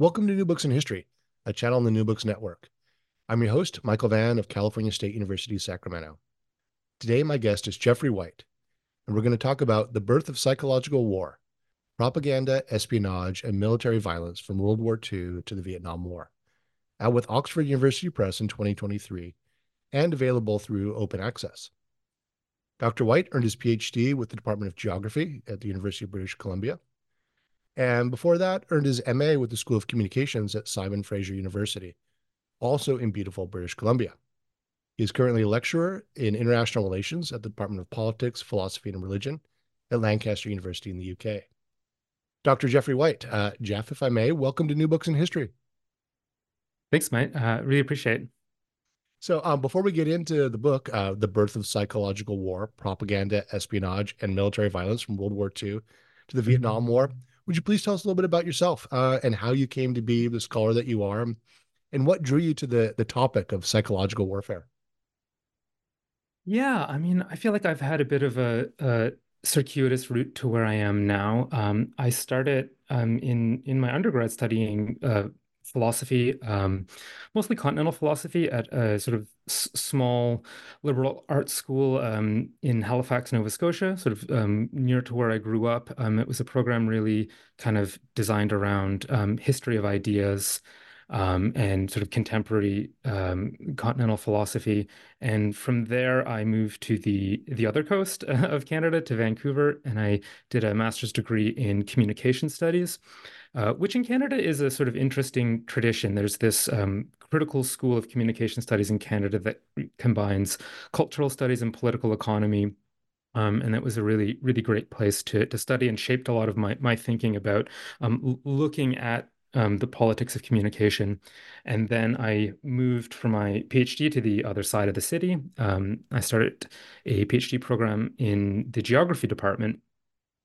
Welcome to New Books in History, a channel on the New Books Network. I'm your host, Michael Vann of California State University, Sacramento. Today, my guest is Jeffrey Whyte, and we're going to talk about the birth of psychological war, propaganda, espionage, and military violence from World War II to the Vietnam War, out with Oxford University Press in 2023 and available through open access. Dr. Whyte earned his PhD with the Department of Geography at the University of British Columbia and before that, earned his MA with the School of Communications at Simon Fraser University, also in beautiful British Columbia. He is currently a lecturer in international relations at the Department of Politics, Philosophy, and Religion at Lancaster University in the UK. Dr. Jeffrey Whyte, uh, Jeff, if I may, welcome to New Books in History. Thanks, mate. Uh, really appreciate it. So, um, before we get into the book, uh, The Birth of Psychological War Propaganda, Espionage, and Military Violence from World War II to the mm-hmm. Vietnam War, would you please tell us a little bit about yourself uh, and how you came to be the scholar that you are, and what drew you to the the topic of psychological warfare? Yeah, I mean, I feel like I've had a bit of a, a circuitous route to where I am now. Um, I started um, in in my undergrad studying uh, philosophy, um, mostly continental philosophy at a sort of s- small liberal arts school um, in Halifax, Nova Scotia, sort of um, near to where I grew up. Um, it was a program really kind of designed around um, history of ideas. Um, and sort of contemporary continental philosophy, and from there I moved to the the other coast of Canada to Vancouver, and I did a master's degree in communication studies uh, which in Canada is a sort of interesting tradition. There's this um, critical school of communication studies in Canada that combines cultural studies and political economy. Um, and that was a really, really great place to to study and shaped a lot of my my thinking about um, looking at um, the politics of communication. And then I moved for my PhD to the other side of the city. Um, I started a PhD program in the geography department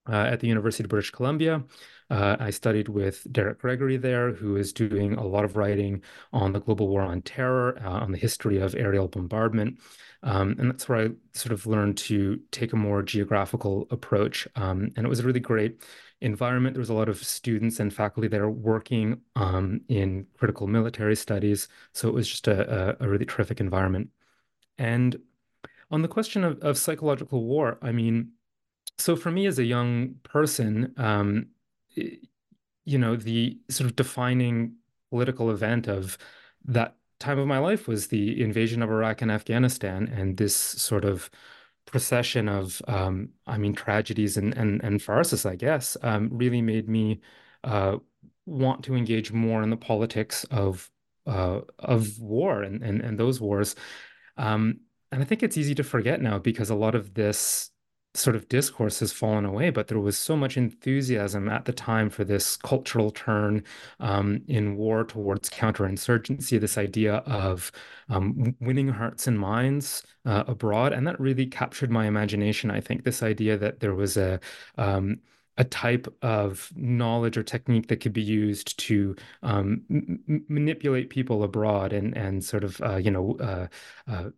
uh, at the University of British Columbia. Uh, I studied with Derek Gregory there, who is doing a lot of writing on the global war on terror, uh, on the history of aerial bombardment. Um, and that's where I sort of learned to take a more geographical approach. Um, and it was really great environment. There was a lot of students and faculty there working um, in critical military studies. So it was just a, a, really terrific environment. And on the question of, of psychological war, I mean, so for me as a young person, um, you know, the sort of defining political event of that time of my life was the invasion of Iraq and Afghanistan, and this sort of procession of, um, I mean, tragedies and and and farces, I guess, um, really made me uh, want to engage more in the politics of uh, of war and and and those wars. Um, and I think it's easy to forget now because a lot of this sort of discourse has fallen away, but there was so much enthusiasm at the time for this cultural turn um, in war towards counterinsurgency, this idea of um, winning hearts and minds uh, abroad. And that really captured my imagination, I think, this idea that there was a um, a type of knowledge or technique that could be used to um, manipulate people abroad and and sort of uh, you know uh, uh,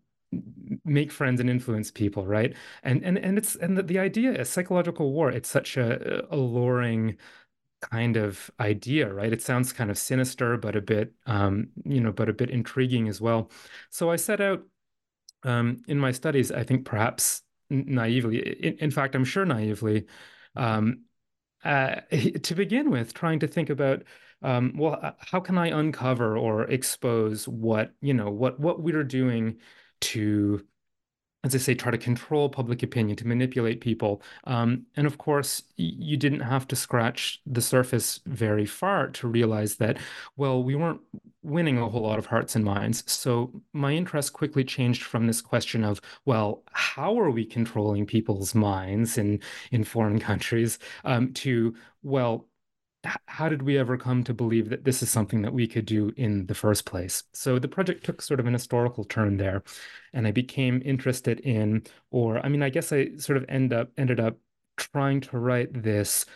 make friends and influence people, right? And and and it's and the, the idea is psychological war. It's such a alluring kind of idea, right? It sounds kind of sinister, but a bit um, you know, but a bit intriguing as well. So I set out um, in my studies, I think perhaps naively, in, in fact, I'm sure naively, um, uh, to begin with, trying to think about um, well, how can I uncover or expose what you know what what we're doing to as I say, try to control public opinion, to manipulate people. Um, and of course, you didn't have to scratch the surface very far to realize that, well, we weren't winning a whole lot of hearts and minds. So my interest quickly changed from this question of, well, how are we controlling people's minds in, in foreign countries um, to, well, how did we ever come to believe that this is something that we could do in the first place? So the project took sort of an historical turn there, and I became interested in, or I mean, I guess I sort of end up ended up trying to write this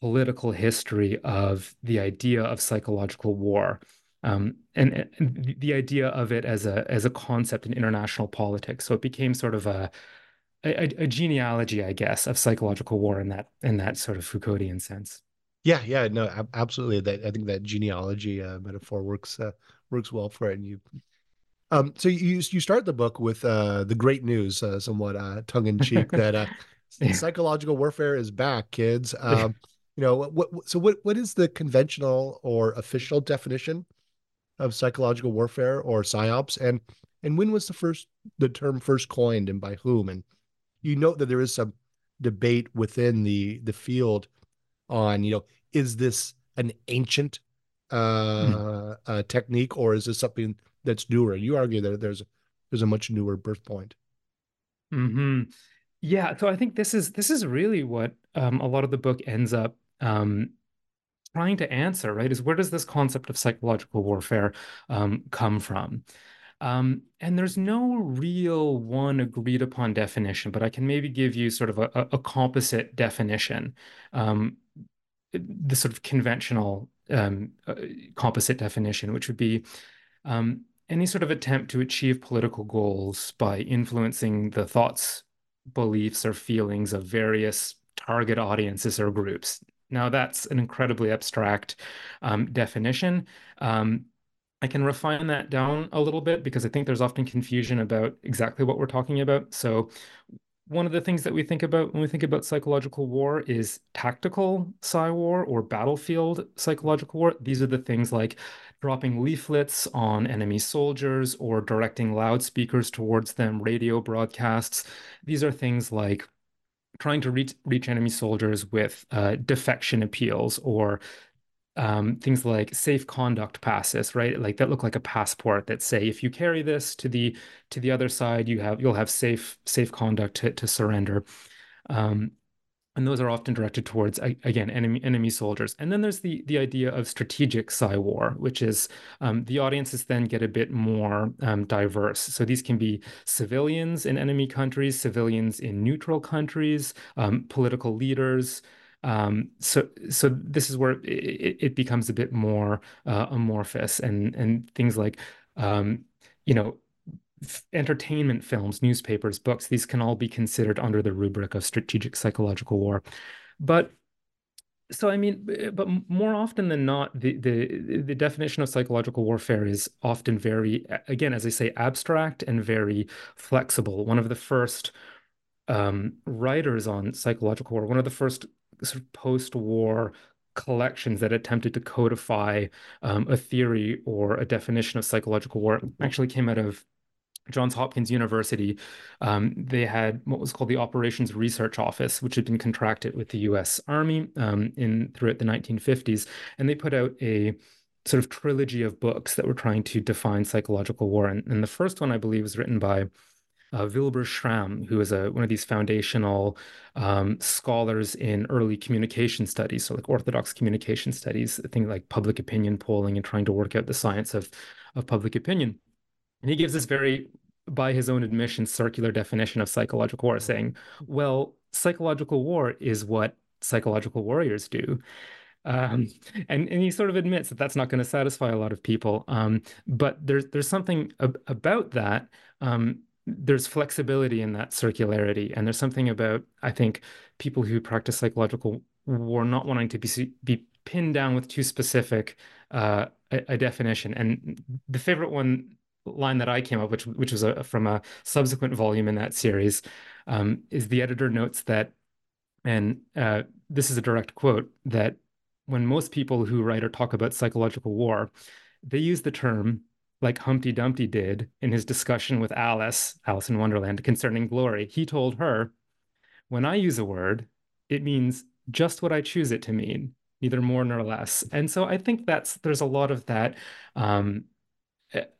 political history of the idea of psychological war. Um, and, and, the idea of it as a as a concept in international politics. So it became sort of a, a, a genealogy, I guess, of psychological war in that in that sort of Foucauldian sense. Yeah, yeah, no, absolutely. That I think that genealogy uh, metaphor works uh, works well for it. And you, um, so you you start the book with uh, the great news, uh, somewhat uh, tongue in cheek, that uh, yeah. psychological warfare is back, kids. Um, you know, what, so what what is the conventional or official definition of psychological warfare or psyops, and and when was the first the term first coined and by whom? And you note that there is some debate within the the field on you know is this an ancient uh, mm. uh, technique or is this something that's newer? And you argue that there's there's a much newer birth point. Hmm yeah so i think this is this is really what um, a lot of the book ends up um, trying to answer right is where does this concept of psychological warfare um, come from? Um, and there's no real one agreed upon definition, but I can maybe give you sort of a, a composite definition. Um, the sort of conventional um, uh, composite definition, which would be um, any sort of attempt to achieve political goals by influencing the thoughts, beliefs, or feelings of various target audiences or groups. Now, that's an incredibly abstract um, definition. Um, I can refine that down a little bit because I think there's often confusion about exactly what we're talking about. So, one of the things that we think about when we think about psychological war is tactical psy war or battlefield psychological war. These are the things like dropping leaflets on enemy soldiers or directing loudspeakers towards them, radio broadcasts. These are things like trying to reach, reach enemy soldiers with uh, defection appeals or um, things like safe conduct passes, right? Like that look like a passport that say if you carry this to the to the other side, you have you'll have safe safe conduct to, to surrender. Um, and those are often directed towards again enemy enemy soldiers and then there's the the idea of strategic psy war which is um, the audiences then get a bit more um, diverse so these can be civilians in enemy countries civilians in neutral countries um, political leaders um, so so this is where it, it becomes a bit more uh, amorphous and and things like um, you know entertainment films, newspapers, books, these can all be considered under the rubric of strategic psychological war. But so I mean, but more often than not, the the the definition of psychological warfare is often very, again, as I say, abstract and very flexible. One of the first um, writers on psychological war, one of the first sort of post-war collections that attempted to codify um, a theory or a definition of psychological war actually came out of Johns Hopkins University. Um, they had what was called the Operations Research Office, which had been contracted with the U.S. Army um, in throughout the 1950s, and they put out a sort of trilogy of books that were trying to define psychological war. And, and the first one, I believe, was written by uh, Wilbur Schramm, who is a, one of these foundational um, scholars in early communication studies, so like orthodox communication studies, things like public opinion polling and trying to work out the science of, of public opinion. And he gives this very, by his own admission, circular definition of psychological war, saying, well, psychological war is what psychological warriors do. Um, and and he sort of admits that that's not going to satisfy a lot of people. Um, but there's there's something ab about that. Um, there's flexibility in that circularity, and there's something about I think people who practice psychological war not wanting to be be pinned down with too specific uh, a, a, definition. And the favorite one line that I came up, which which was a, from a subsequent volume in that series, um, is the editor notes that, and uh, this is a direct quote that when most people who write or talk about psychological war, they use the term like Humpty Dumpty did in his discussion with Alice, Alice in Wonderland, concerning glory. He told her, When I use a word, it means just what I choose it to mean, neither more nor less. And so I think that's there's a lot of that. Um,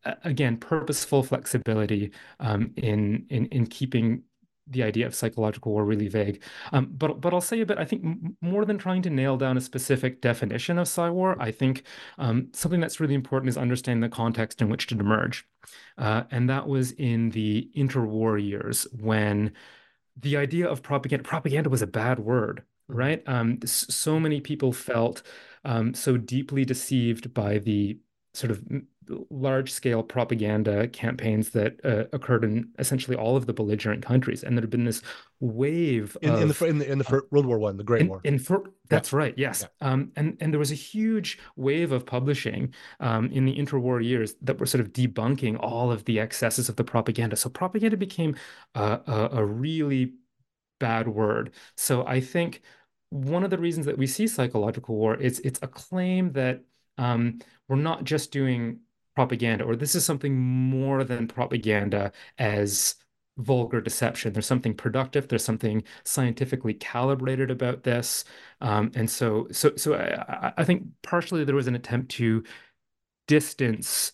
again, purposeful flexibility um, in in in keeping the idea of psychological war really vague. Um, but but I'll say a bit. I think more than trying to nail down a specific definition of psy war, I think um, something that's really important is understanding the context in which it emerged, uh, and that was in the interwar years when the idea of propaganda propaganda was a bad word, mm-hmm. right? Um, so many people felt um, so deeply deceived by the sort of large scale propaganda campaigns that uh, occurred in essentially all of the belligerent countries and there had been this wave in, of, in the in the, in the uh, World War One the Great in, War in for, that's yeah. right yes yeah. um, and and there was a huge wave of publishing um, in the interwar years that were sort of debunking all of the excesses of the propaganda so propaganda became a, a, a really bad word so I think one of the reasons that we see psychological war is it's a claim that um, we're not just doing propaganda, or this is something more than propaganda as vulgar deception. There's something productive. There's something scientifically calibrated about this, um, and so so so I, I think partially there was an attempt to distance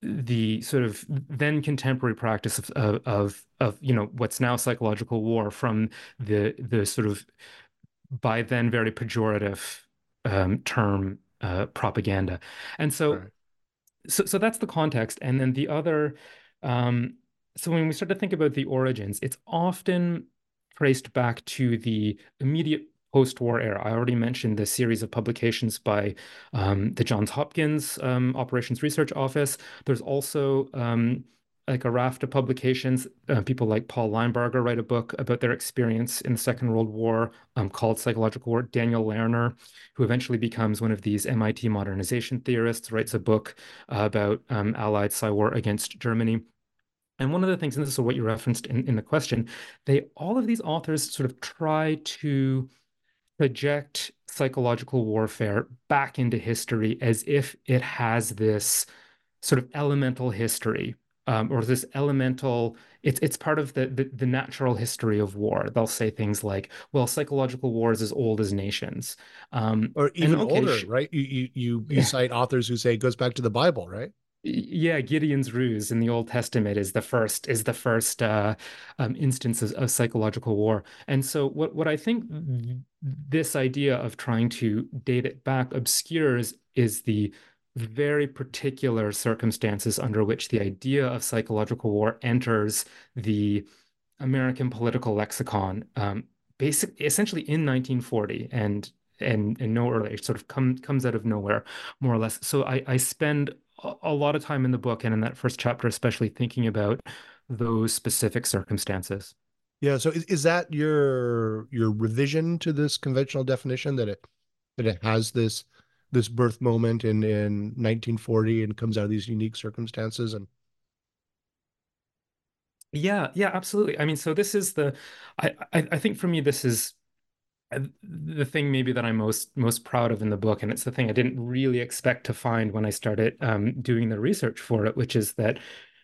the sort of then contemporary practice of, of of of, you know what's now psychological war from the the sort of by then very pejorative um, term uh, propaganda, and so. Right so so that's the context. And then the other um, so when we start to think about the origins it's often traced back to the immediate post-war era. I already mentioned the series of publications by um, the johns hopkins um, operations research office. There's also um, like a raft of publications. Uh, people like Paul Linebarger write a book about their experience in the Second World War um, called Psychological War. Daniel Lerner, who eventually becomes one of these MIT modernization theorists, writes a book uh, about um, Allied Psy war against Germany. And one of the things, and this is what you referenced in, in the question, they all of these authors sort of try to project psychological warfare back into history as if it has this sort of elemental history um, or this elemental it's it's part of the, the, the natural history of war. They'll say things like well psychological war is as old as nations. Um, or even okay, older right? You you you, you cite authors who say it goes back to the bible right? Yeah gideon's ruse in the old testament is the first is the first uh, um, instance of, of, psychological war. And so what what i think this idea of trying to date it back obscures is the very particular circumstances under which the idea of psychological war enters the American political lexicon, um, essentially in 1940, and and and no earlier, sort of come comes out of nowhere, more or less. So I, I spend a lot of time in the book and in that first chapter, especially thinking about those specific circumstances. Yeah. So is, is that your your revision to this conventional definition that it that it has this this birth moment in in 1940 and comes out of these unique circumstances and yeah yeah absolutely. I mean so this is the i i, I think for me this is uh, the thing maybe that i'm most most proud of in the book and it's the thing i didn't really expect to find when i started um, doing the research for it which is that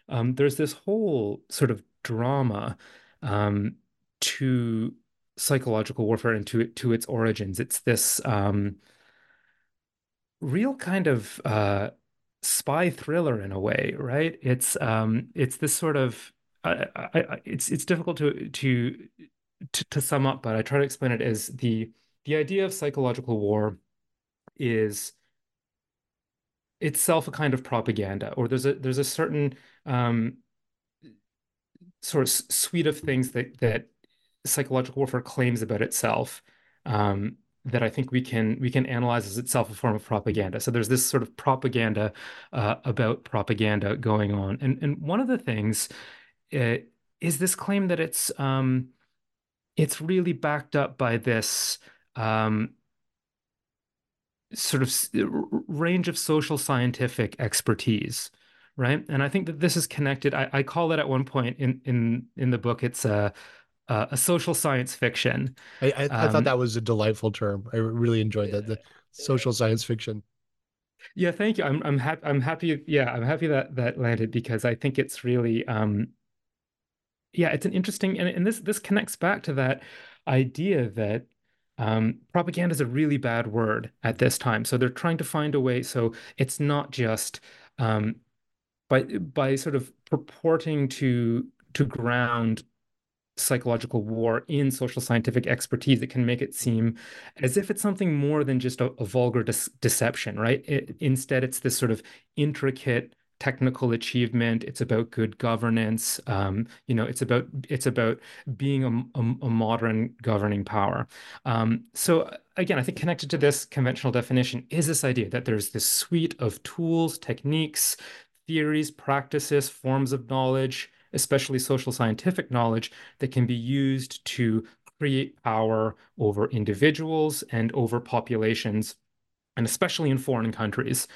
um, there's this whole sort of drama um, to psychological warfare and to to its origins. It's this um, real kind of uh, spy thriller in a way, right? It's um, it's this sort of I, I, it's it's difficult to, to to to sum up, but I try to explain it as the the idea of psychological war is itself a kind of propaganda, or there's a there's a certain um, sort of suite of things that that psychological warfare claims about itself um, that I think we can we can analyze as itself a form of propaganda. So there's this sort of propaganda uh, about propaganda going on, and and one of the things uh, is this claim that it's um, it's really backed up by this um, sort of range of social scientific expertise right and i think that this is connected i, I call it at one point in in in the book it's a a, a social science fiction I, I, um, I, thought um, that was a delightful term i really enjoyed that the social science fiction yeah thank you i'm i'm happy i'm happy yeah i'm happy that that landed because i think it's really um yeah it's an interesting and, and this this connects back to that idea that um, propaganda is a really bad word at this time. So they're trying to find a way. So it's not just um, by by sort of purporting to to ground psychological war in social scientific expertise that can make it seem as if it's something more than just a, a vulgar deception right it, instead it's this sort of intricate technical achievement. It's about good governance. Um, you know, it's about it's about being a, a, a modern governing power. Um, so again, I think connected to this conventional definition is this idea that there's this suite of tools, techniques, theories, practices, forms of knowledge, especially social scientific knowledge, that can be used to create power over individuals and over populations, and especially in foreign countries.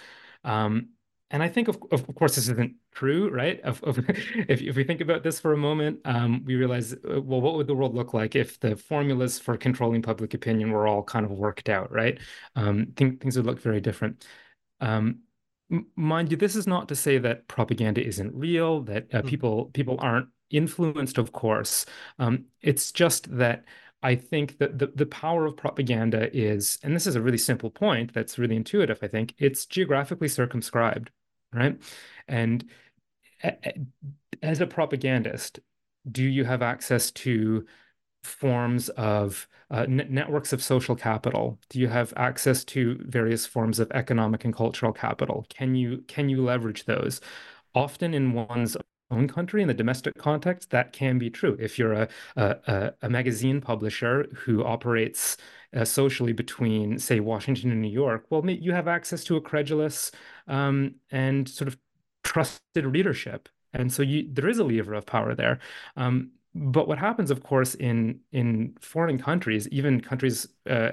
Um, and I think, of, of course, this isn't true, right? Of, of, if, if we think about this for a moment, um, we realize, uh, well, what would the world look like if the formulas for controlling public opinion were all kind of worked out, right? Um, think, things would look very different. Um, mind you, this is not to say that propaganda isn't real, that uh, mm. people people aren't influenced, of course. Um, it's just that I think that the, the power of propaganda is, and this is a really simple point that's really intuitive, I think, it's geographically circumscribed right? And as a propagandist, do you have access to forms of uh, networks of social capital? Do you have access to various forms of economic and cultural capital? Can you can you leverage those? Often in one's own country in the domestic context, that can be true. If you're a a, a magazine publisher who operates uh, socially between, say, Washington and New York, well, you have access to a credulous um, and sort of trusted readership, and so you, there is a lever of power there. Um, but what happens, of course, in in foreign countries, even countries uh,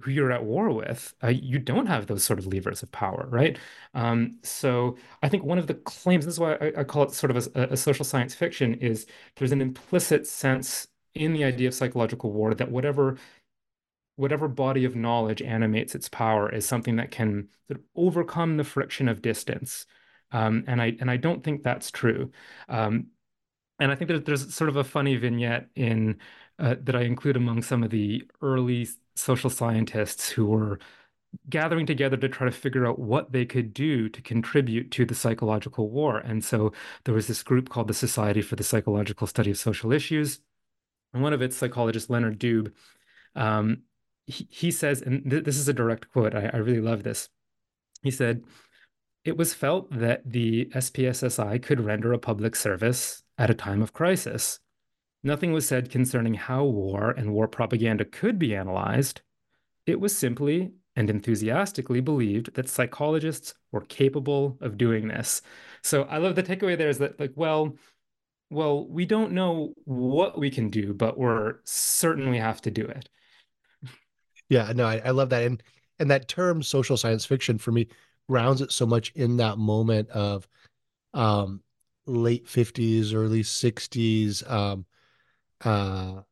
who you're at war with, uh, you don't have those sort of levers of power, right? Um, so I think one of the claims, this is why I, I call it sort of a, a, social science fiction, is there's an implicit sense in the idea of psychological war that whatever whatever body of knowledge animates its power is something that can sort of overcome the friction of distance. Um, and I and I don't think that's true. Um, and I think there's, there's sort of a funny vignette in uh, that I include among some of the early social scientists who were gathering together to try to figure out what they could do to contribute to the psychological war. And so there was this group called the Society for the Psychological Study of Social Issues. And one of its psychologists, Leonard Doob, um, he, he, says, and th this is a direct quote, I, I really love this. He said, it was felt that the SPSSI could render a public service at a time of crisis. Nothing was said concerning how war and war propaganda could be analyzed. It was simply and enthusiastically believed that psychologists were capable of doing this. So I love the takeaway there is that, like, well, well, we don't know what we can do, but we're certainly have to do it. Yeah, no, I, I love that. And and that term social science fiction for me grounds it so much in that moment of um late 50s, early 60s, um, uh,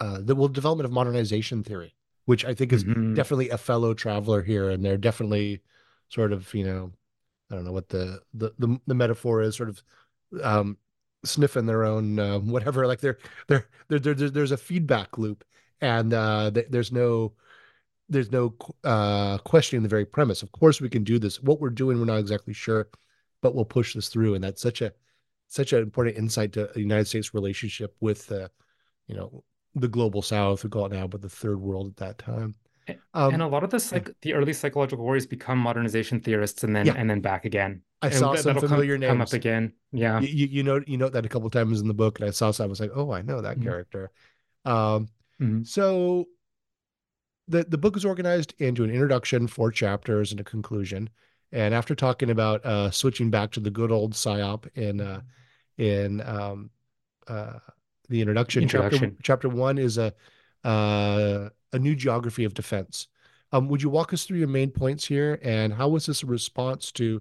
uh, the well, development of modernization theory, which I think is mm-hmm. definitely a fellow traveler here, and they're definitely sort of, you know, I don't know what the the the, the metaphor is, sort of um, sniffing their own uh, whatever. Like they're, they're they're they're there's a feedback loop, and uh, there's no there's no uh, questioning the very premise. Of course, we can do this. What we're doing, we're not exactly sure but we'll push this through. And that's such a such an important insight to the United States relationship with the, you know, the global South, we call it now, but the third world at that time. Um, and a lot of the psych- yeah. the early psychological warriors become modernization theorists, and then yeah. and then back again. I and saw some familiar come, names come up again. Yeah, you, you know you know that a couple times in the book, and I saw some. I was like, oh, I know that mm-hmm. character. Um, Mm-hmm. So the the book is organized into an introduction, four chapters, and a conclusion. And after talking about uh, switching back to the good old psyop in uh, in um, uh, the introduction, introduction, chapter chapter one is a uh, a new geography of defense. Um, would you walk us through your main points here, and how was this a response to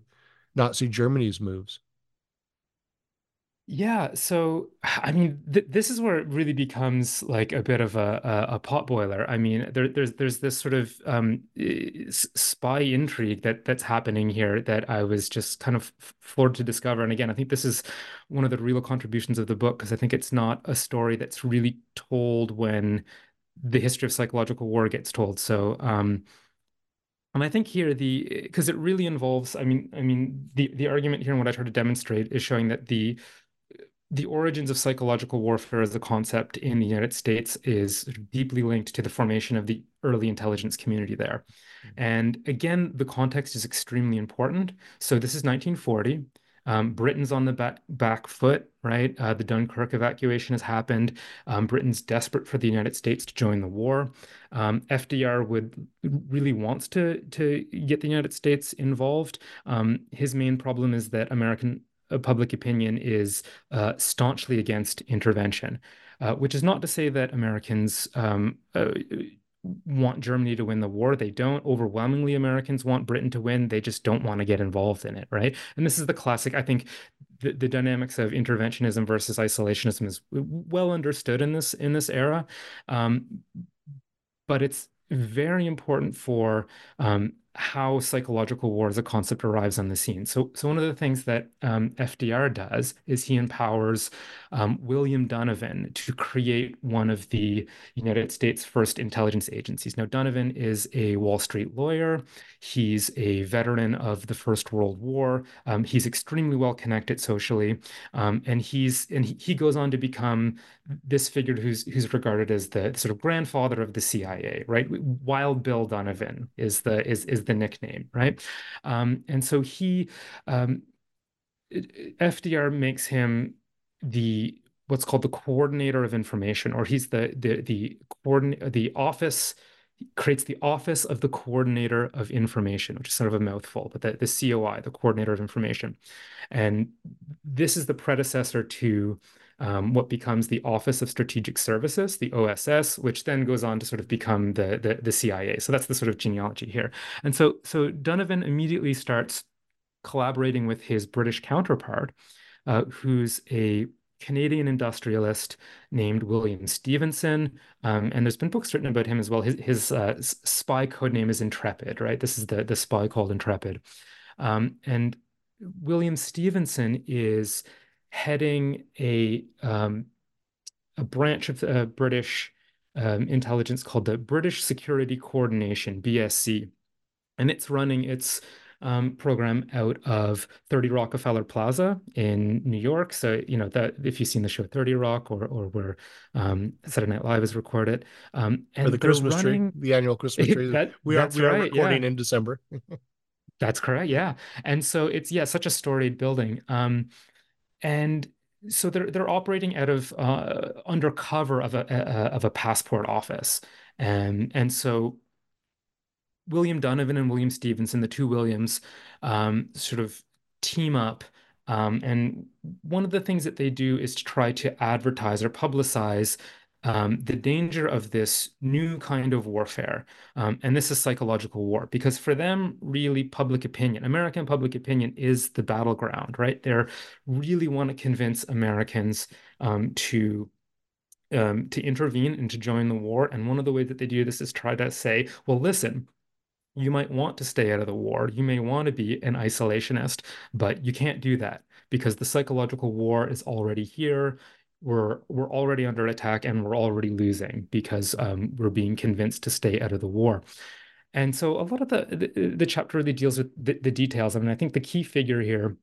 Nazi Germany's moves? Yeah, so I mean, th this is where it really becomes like a bit of a a, a potboiler. I mean, there, there's there's this sort of um, spy intrigue that that's happening here that I was just kind of floored to discover. And again, I think this is one of the real contributions of the book because I think it's not a story that's really told when the history of psychological war gets told. So. Um, and I think here the because it really involves, I mean, I mean the the argument here and what I try to demonstrate is showing that the the origins of psychological warfare as a concept in the United States is deeply linked to the formation of the early intelligence community there. Mm-hmm. And again, the context is extremely important. So this is 1940. Um, Britain's on the back, back foot, right? Uh, the Dunkirk evacuation has happened. Um, Britain's desperate for the United States to join the war. Um, FDR would really wants to to get the United States involved. Um, his main problem is that American public opinion is uh, staunchly against intervention, uh, which is not to say that Americans um, uh, want Germany to win the war. They don't. Overwhelmingly, Americans want Britain to win. They just don't want to get involved in it, right? And this is the classic. I think the, the dynamics of interventionism versus isolationism is well understood in this in this era, um, but it's very important for um, how psychological war as a concept arrives on the scene. So, so one of the things that um, FDR does is he empowers um, William Donovan to create one of the United States' first intelligence agencies. Now, Donovan is a Wall Street lawyer. He's a veteran of the First World War. Um, he's extremely well connected socially, um, and he's and he, he goes on to become this figure who's who's regarded as the sort of grandfather of the CIA. Right, Wild Bill Donovan is the is is the nickname. Right, um, and so he. Um, FDR makes him the what's called the coordinator of information, or he's the the the coordinate the office creates the office of the coordinator of information, which is sort of a mouthful, but the, the COI, the coordinator of information. And this is the predecessor to um, what becomes the Office of Strategic Services, the OSS, which then goes on to sort of become the, the, the CIA. So that's the sort of genealogy here. And so so Donovan immediately starts collaborating with his British counterpart, uh, who's a Canadian industrialist named William Stephenson. Um, and there's been books written about him as well. His, his uh, spy code name is Intrepid, right? This is the, the spy called Intrepid. Um, and William Stephenson is heading a, um, a branch of uh, British um, intelligence called the British Security Coordination, BSC. And it's running its um, program out of 30 Rockefeller Plaza in New York. So, you know, that if you've seen the show 30 Rock or or where um, Saturday Night Live is recorded. Um, and or the Christmas running... tree, the annual Christmas tree. that, we are, we are right, recording yeah. in December. that's correct. Yeah. And so it's, yeah, such a storied building. Um, and so they're they're operating out of uh, undercover of a, a, of a passport office, and and so William Donovan and William Stephenson, the two Williams, um, sort of team up. Um, and one of the things that they do is to try to advertise or publicize um, the danger of this new kind of warfare. Um, and this is psychological war, because for them, really, public opinion, American public opinion is the battleground, right? They really want to convince Americans um, to um, to intervene and to join the war. And one of the ways that they do this is try to say, well, listen, you might want to stay out of the war. You may want to be an isolationist, but you can't do that because the psychological war is already here. We're we're already under attack and we're already losing because um, we're being convinced to stay out of the war. And so a lot of the the, the chapter really deals with the, the details. I mean, I think the key figure here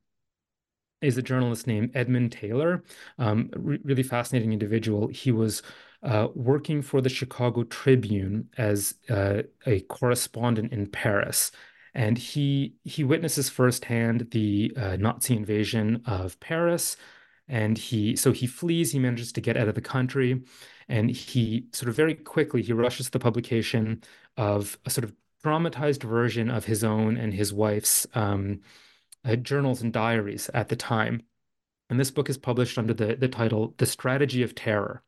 is a journalist named Edmond Taylor, um, re really fascinating individual. He was uh, working for the Chicago Tribune as uh, a correspondent in Paris. And he he witnesses firsthand the uh, Nazi invasion of Paris, and he so he flees. He manages to get out of the country, and he sort of very quickly he rushes the publication of a sort of dramatized version of his own and his wife's um, uh, journals and diaries at the time. And this book is published under the, the title The Strategy of Terror.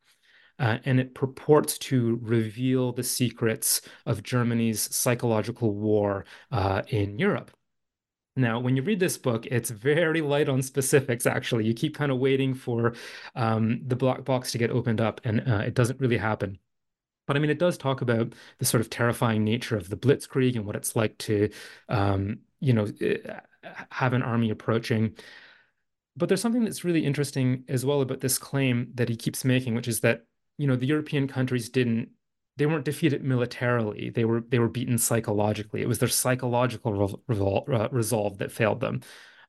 Uh, and it purports to reveal the secrets of Germany's psychological war uh, in Europe. Now, when you read this book, it's very light on specifics, actually. You keep kind of waiting for um, the black box to get opened up, and uh, it doesn't really happen. But I mean, it does talk about the sort of terrifying nature of the Blitzkrieg and what it's like to, um, you know, uh, have an army approaching. But there's something that's really interesting as well about this claim that he keeps making, which is that, you know, the European countries didn't they weren't defeated militarily. They were they were beaten psychologically. It was their psychological revol- uh, resolve that failed them.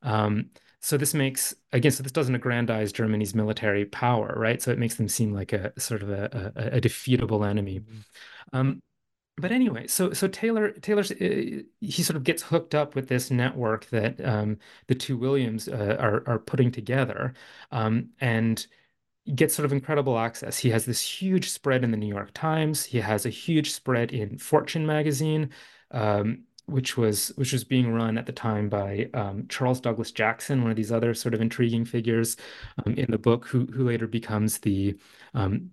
Um, so this makes again, so this doesn't aggrandize Germany's military power, right? So it makes them seem like a sort of a, a, a defeatable enemy. Mm-hmm. Um, but anyway, so so Taylor Taylor's uh, he sort of gets hooked up with this network that um, the two Williams uh, are are putting together, um, and gets sort of incredible access. He has this huge spread in the New York Times. He has a huge spread in Fortune magazine, um, which was which was being run at the time by um, Charles Douglas Jackson, one of these other sort of intriguing figures um, in the book, who who later becomes the um,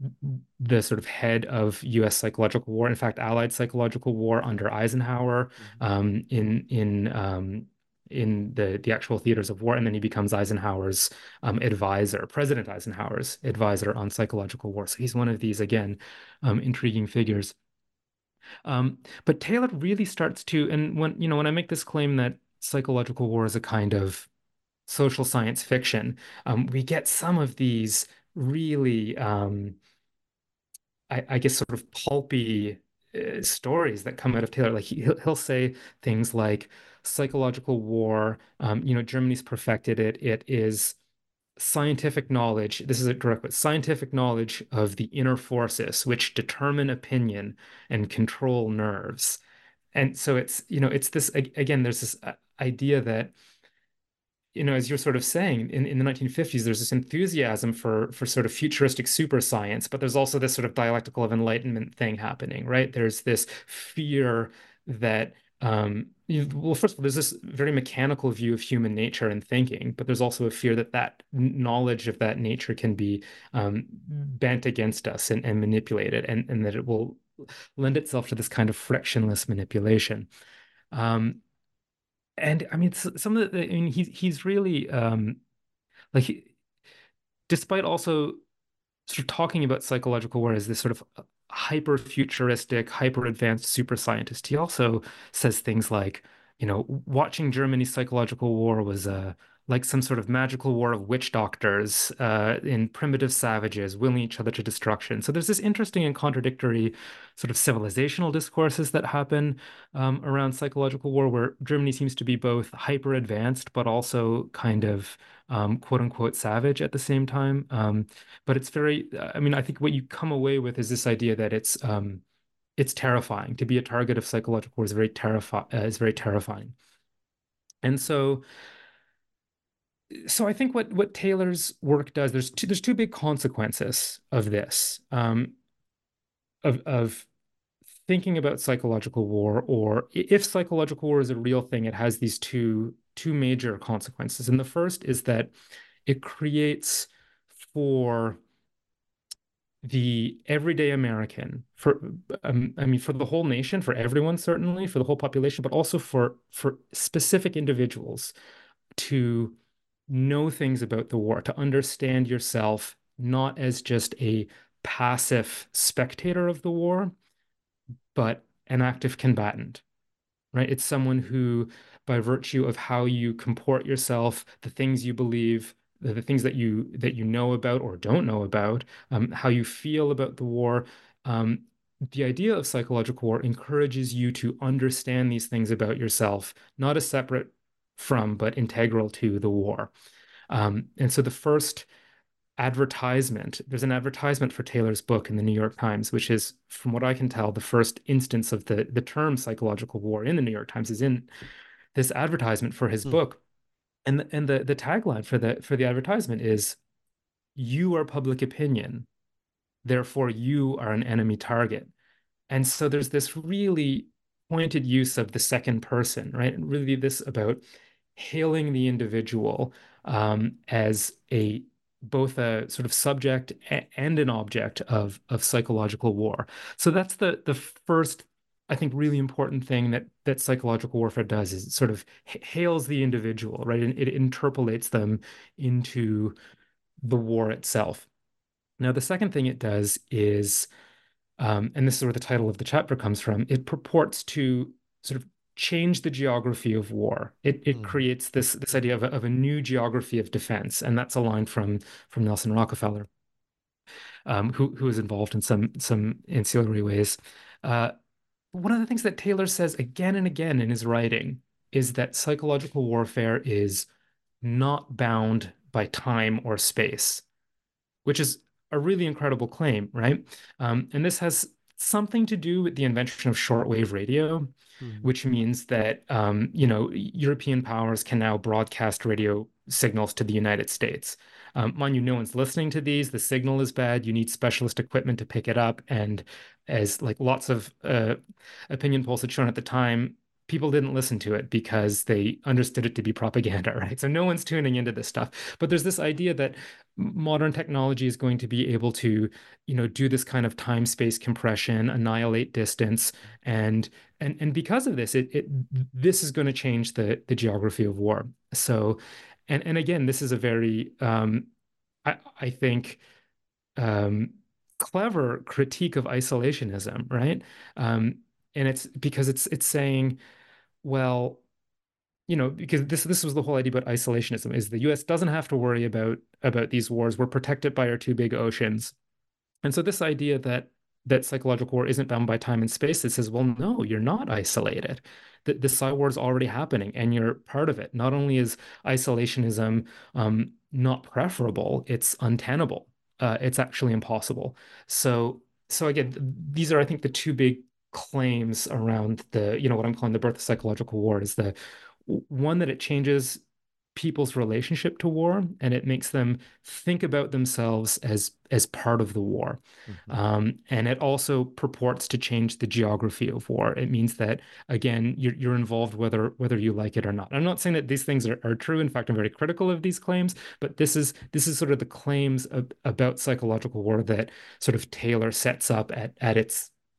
the sort of head of U.S. psychological war. In fact, Allied psychological war under Eisenhower mm-hmm. um, in in um, in the the actual theaters of war, and then he becomes Eisenhower's um, advisor, President Eisenhower's advisor on psychological war. So he's one of these again um, intriguing figures. Um, but Taylor really starts to, and when you know when I make this claim that psychological war is a kind of social science fiction, um, we get some of these really, um, I, I guess, sort of pulpy uh, stories that come out of Taylor. Like he, he'll, he'll say things like psychological war. Um, you know, Germany's perfected it. It is scientific knowledge. This is a direct quote: scientific knowledge of the inner forces which determine opinion and control nerves. And so it's you know it's this again. There's this uh, idea that you know, as you're sort of saying, in, in the 1950s, there's this enthusiasm for for sort of futuristic super science, but there's also this sort of dialectical of enlightenment thing happening, right? There's this fear that um, you, well, first of all, there's this very mechanical view of human nature and thinking, but there's also a fear that that knowledge of that nature can be um, bent against us and, and manipulated, and, and that it will lend itself to this kind of frictionless manipulation. Um, and I mean, some of the, I mean, he's he's really um, like, he, despite also sort of talking about psychological war as this sort of hyper futuristic, hyper advanced super scientist, he also says things like, you know, watching Germany's psychological war was a like some sort of magical war of witch doctors uh, in primitive savages willing each other to destruction. So there's this interesting and contradictory sort of civilizational discourses that happen um, around psychological war, where Germany seems to be both hyper advanced but also kind of um, quote unquote savage at the same time. Um, but it's very, I mean, I think what you come away with is this idea that it's um, it's terrifying to be a target of psychological war is very terrifying. Uh, is very terrifying, and so so I think what what Taylor's work does there's two, there's two big consequences of this um, of of thinking about psychological war or if psychological war is a real thing it has these two two major consequences. And the first is that it creates for the everyday American for um, I mean for the whole nation for everyone certainly for the whole population but also for for specific individuals to know things about the war, to understand yourself not as just a passive spectator of the war, but an active combatant, right? It's someone who, by virtue of how you comport yourself, the things you believe, the, the things that you that you know about or don't know about, um, how you feel about the war, um, the idea of psychological war encourages you to understand these things about yourself, not as separate from, but integral to the war. Um, and so the first advertisement, there's an advertisement for Taylor's book in the New York Times, which is, from what I can tell, the first instance of the, the term psychological war in the New York Times is in this advertisement for his mm. book. And, the, and the, the tagline for the, for the advertisement is, you are public opinion. therefore you are an enemy target. And so there's this really pointed use of the second person, right? And really this about hailing the individual um, as a both a sort of subject and an object of of psychological war. So that's the the first I think really important thing that that psychological warfare does is it sort of hails the individual, right? And it interpellates them into the war itself. Now, the second thing it does is, um, and this is where the title of the chapter comes from, it purports to sort of change the geography of war. It it mm. creates this this idea of a, of a new geography of defense, and that's a line from from Nelson Rockefeller, um, who who is involved in some some ancillary ways. Uh, one of the things that Taylor says again and again in his writing is that psychological warfare is not bound by time or space, which is a really incredible claim, right? Um, and this has something to do with the invention of shortwave radio, mm-hmm. which means that um, you know European powers can now broadcast radio signals to the United States. Um, mind you, no one's listening to these. The signal is bad. You need specialist equipment to pick it up. And as like lots of uh, opinion polls had shown at the time, people didn't listen to it because they understood it to be propaganda, right? So no one's tuning into this stuff. But there's this idea that modern technology is going to be able to, you know, do this kind of time space compression, annihilate distance, and and and because of this, it, it this is going to change the the geography of war. So, and and again, this is a very um, I I think. Um, clever critique of isolationism, right? Um, and it's because it's it's saying well, you know, because this this was the whole idea about isolationism is the US doesn't have to worry about about these wars. We're protected by our two big oceans. And so this idea that that psychological war isn't bound by time and space, it says, well, no, you're not isolated. The, the war is already happening and you're part of it. Not only is isolationism um, not preferable, it's untenable. Uh, it's actually impossible. So, so again, these are, I think, the two big claims around the, you know, what I'm calling the birth of psychological war is the one that it changes people's relationship to war and it makes them think about themselves as as part of the war. Mm-hmm. um, and it also purports to change the geography of war. It means that again you're, you're involved whether whether you like it or not. I'm not saying that these things are, are true. In fact i'm very critical of these claims but this is this is sort of the claims of, about psychological war that sort of taylor sets up at at its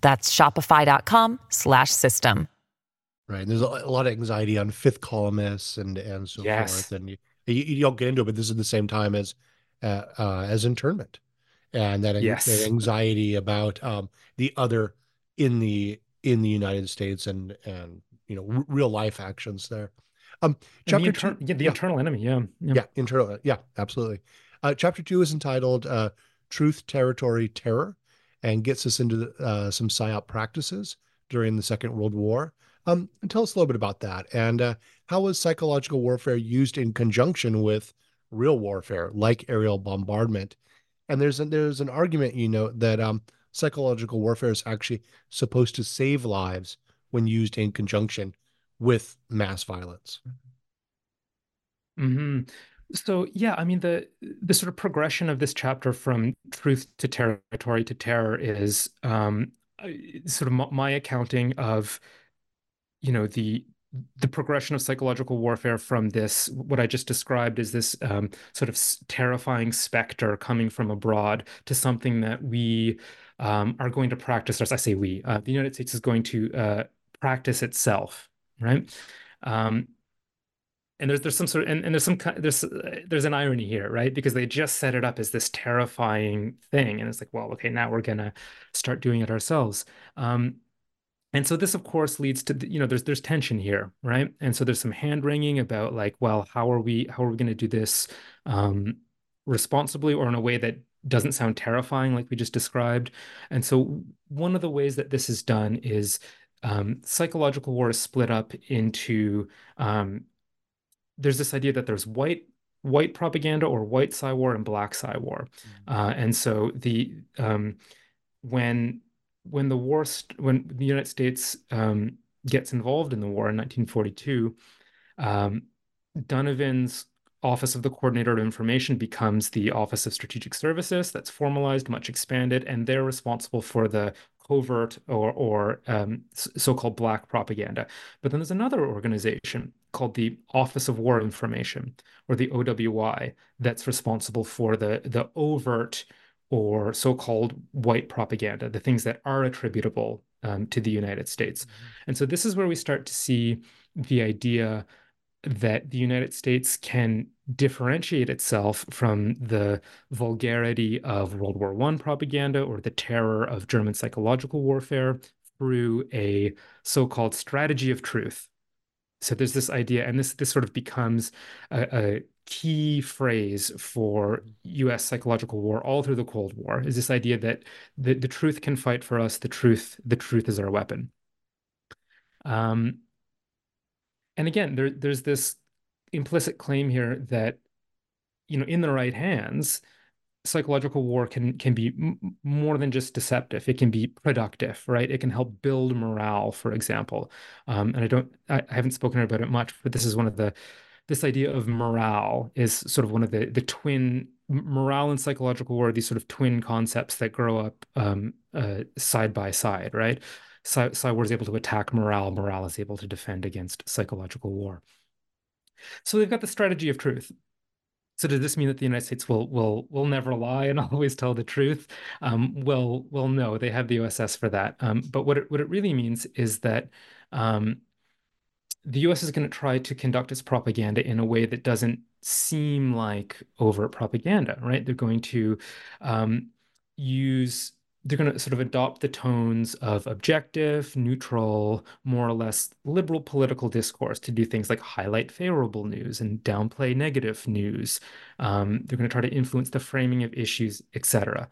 That's shopify.com slash system. Right. And there's a, lot of anxiety on fifth columnists and, and so yes. forth. And you, you, you, don't get into it, but this is the same time as, uh, uh, as internment and that, yes. that anxiety about, um, the other in the, in the United States and, and, you know, r- real life actions there. Um, chapter the, inter- two, yeah, the yeah. internal enemy. Yeah. Yeah. yeah internal. Yeah, absolutely. Uh, chapter two is entitled, uh, Truth, Territory, Terror and gets us into uh, some PSYOP practices during the Second World War. Um, tell us a little bit about that. And uh, how was psychological warfare used in conjunction with real warfare, like aerial bombardment? And there's a, there's an argument, you know, that um, psychological warfare is actually supposed to save lives when used in conjunction with mass violence. Hmm. So yeah, I mean the the sort of progression of this chapter from truth to territory to terror is um, sort of my accounting of you know the the progression of psychological warfare from this what I just described is this um, sort of terrifying specter coming from abroad to something that we um, are going to practice. As I say, we uh, the United States is going to uh, practice itself, right? Um, and there's there's some sort of and, and there's some there's there's an irony here right? Because they just set it up as this terrifying thing and it's like well okay now we're gonna start doing it ourselves. Um, and so this of course leads to you know there's there's tension here right? And so there's some hand wringing about like well how are we how are we going to do this um, responsibly or in a way that doesn't sound terrifying like we just described. And so one of the ways that this is done is um, psychological war is split up into um, there's this idea that there's white white propaganda or white Psy war and black Psy war. Mm-hmm. Uh, and so the um, when when the war when the United States um, gets involved in the war in 1942, um, Donovan's Office of the Coordinator of Information becomes the Office of Strategic Services. That's formalized, much expanded, and they're responsible for the covert or, or um, so-called black propaganda. But then there's another organization called the Office of War Information, or the OWI, that's responsible for the the overt or so-called white propaganda, the things that are attributable um, to the United States. Mm-hmm. And so this is where we start to see the idea that the United States can differentiate itself from the vulgarity of World War I propaganda or the terror of German psychological warfare through a so-called strategy of truth. So there's this idea, and this this sort of becomes a, a key phrase for U.S. psychological war all through the Cold War is this idea that the, the truth can fight for us. The truth, the truth is our weapon. Um, and again, there, there's this implicit claim here that, you know, in the right hands, psychological war can can be m- more than just deceptive. It can be productive, right? It can help build morale, for example. Um, and I don't, I, I haven't spoken about it much, but this is one of the, this idea of morale is sort of one of the the twin morale and psychological war. These sort of twin concepts that grow up um, uh, side by side, right? Psy is able to attack morale. Morale is able to defend against psychological war. So they've got the strategy of truth. So does this mean that the United States will will will never lie and always tell the truth? Um, well, well, no, they have the OSS for that. Um, but what it what it really means is that um, the U.S. is going to try to conduct its propaganda in a way that doesn't seem like overt propaganda, right? They're going to um, use they're going to sort of adopt the tones of objective, neutral, more or less liberal political discourse to do things like highlight favorable news and downplay negative news. Um, they're going to try to influence the framing of issues, etc.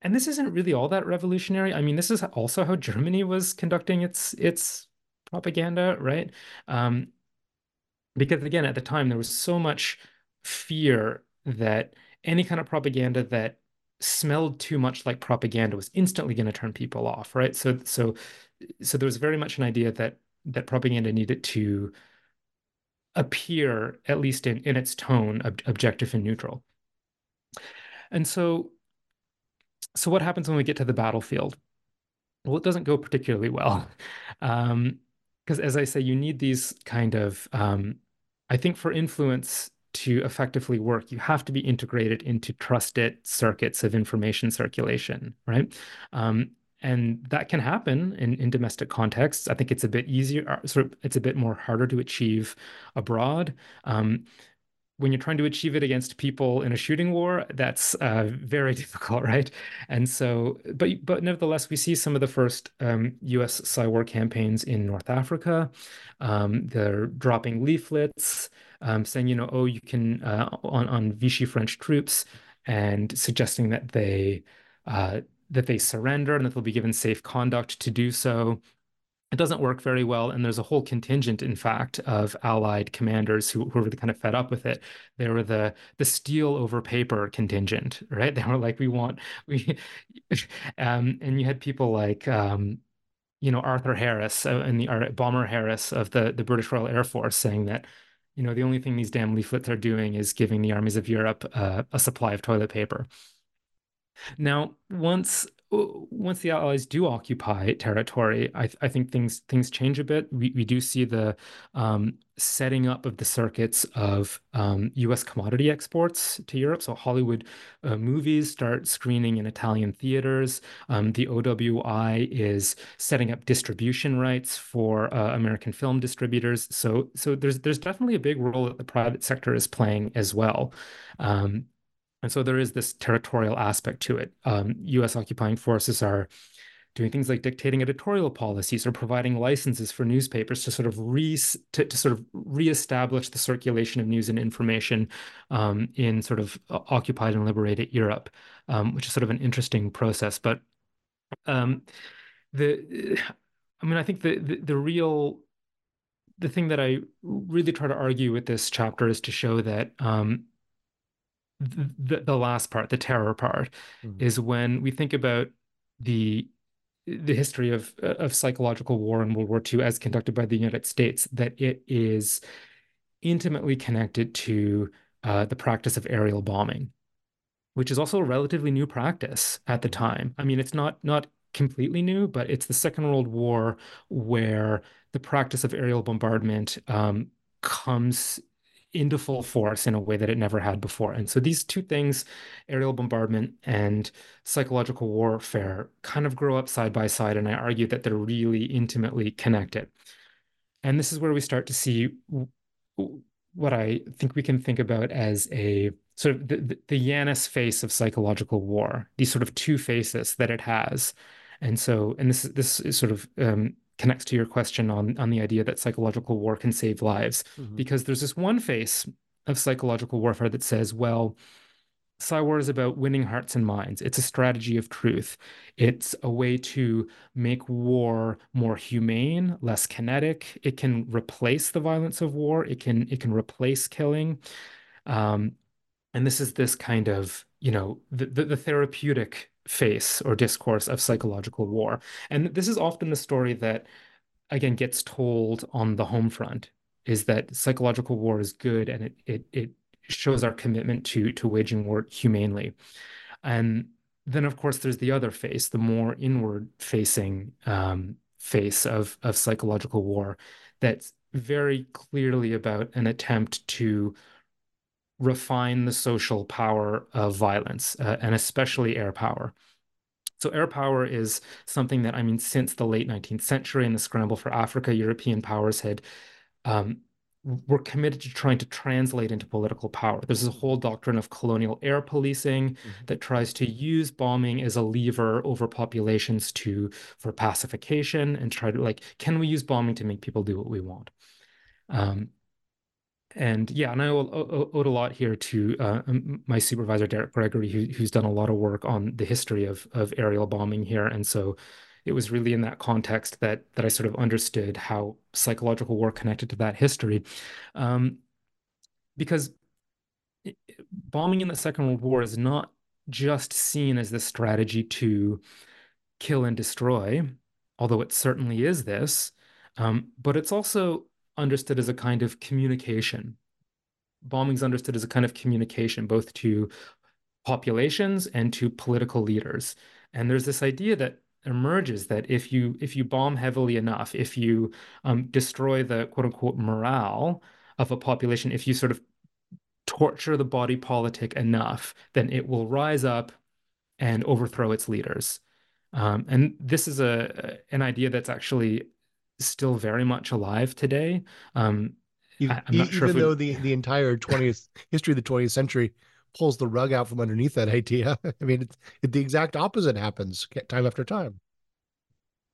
And this isn't really all that revolutionary. I mean, this is also how Germany was conducting its its propaganda, right? Um, because again, at the time, there was so much fear that any kind of propaganda that smelled too much like propaganda was instantly going to turn people off, right? So so so there was very much an idea that that propaganda needed to appear, at least in, in its tone, ob objective and neutral. And so so what happens when we get to the battlefield? Well, it doesn't go particularly well. Um, because as I say, you need these kind of um, I think for influence to effectively work, you have to be integrated into trusted circuits of information circulation, right? Um, and that can happen in, in domestic contexts. I think it's a bit easier, uh, sort of, it's a bit more harder to achieve abroad. Um, when you're trying to achieve it against people in a shooting war, that's uh, very difficult, right? And so, but but nevertheless, we see some of the first um, U.S. Psy-war campaigns in North Africa. Um, they're dropping leaflets um, saying, you know, oh, you can uh, on on Vichy French troops, and suggesting that they uh, that they surrender and that they'll be given safe conduct to do so it doesn't work very well. And there's a whole contingent, in fact, of allied commanders who, who were kind of fed up with it. They were the the steel over paper contingent, right? They were like, we want we, um, and you had people like, um, you know, Arthur Harris uh, and the bomber Harris of the the British Royal Air Force saying that. You know, the only thing these damn leaflets are doing is giving the armies of Europe uh, a supply of toilet paper. Now, once once the Allies do occupy territory, I, I think things things change a bit. We, we do see the um, setting up of the circuits of um, U.S. commodity exports to Europe. So Hollywood uh, movies start screening in Italian theaters. Um, the OWI is setting up distribution rights for uh, American film distributors. So so there's there's definitely a big role that the private sector is playing as well. And so there is this territorial aspect to it. Um, U.S. occupying forces are doing things like dictating editorial policies or providing licenses for newspapers to sort of re to, to sort of reestablish the circulation of news and information um, in sort of occupied and liberated Europe, um, which is sort of an interesting process. But um, the I mean, I think the, the, the real the thing that I really try to argue with this chapter is to show that um, the, the last part, the terror part, mm-hmm. is when we think about the the history of of psychological war in World War II as conducted by the United States, that it is intimately connected to uh, the practice of aerial bombing, which is also a relatively new practice at the mm-hmm. time. I mean, it's not not completely new, but it's the Second World War where the practice of aerial bombardment um, comes into full force in a way that it never had before. And so these two things, aerial bombardment and psychological warfare, kind of grow up side by side. And I argue that they're really intimately connected. And this is where we start to see what I think we can think about as a sort of the, the, the Janus face of psychological war, these sort of two faces that it has. And so, and this this is sort of um, connects to your question on on the idea that psychological war can save lives, mm-hmm. because there's this one face of psychological warfare that says, well, Psy war is about winning hearts and minds. It's a strategy of truth. It's a way to make war more humane, less kinetic. It can replace the violence of war. It can it can replace killing. Um, and this is this kind of you know the, the, the therapeutic face or discourse of psychological war. And this is often the story that, again, gets told on the home front is that psychological war is good and it it it shows our commitment to to waging war humanely. And then of course there's the other face, the more inward facing um, face of of psychological war that's very clearly about an attempt to refine the social power of violence, uh, and especially air power. So air power is something that, I mean, since the late 19th century and the scramble for Africa, European powers had um, were committed to trying to translate into political power. There's a whole doctrine of colonial air policing mm-hmm. that tries to use bombing as a lever over populations to for pacification and try to like, can we use bombing to make people do what we want? Um, and yeah, and I owe, owed a lot here to uh, my supervisor Derek Gregory, who, who's done a lot of work on the history of of aerial bombing here, and so it was really in that context that that I sort of understood how psychological war connected to that history, um, because bombing in the Second World War is not just seen as this strategy to kill and destroy, although it certainly is this, um, but it's also understood as a kind of communication. Bombing's understood as a kind of communication, both to populations and to political leaders. And there's this idea that emerges that if you if you bomb heavily enough, if you um, destroy the quote unquote morale of a population, if you sort of torture the body politic enough, then it will rise up and overthrow its leaders. Um, and this is a an idea that's actually still very much alive today. Um, even, I, even sure though the, the entire 20th history of the 20th century pulls the rug out from underneath that idea. I mean, it's, it, the exact opposite happens time after time.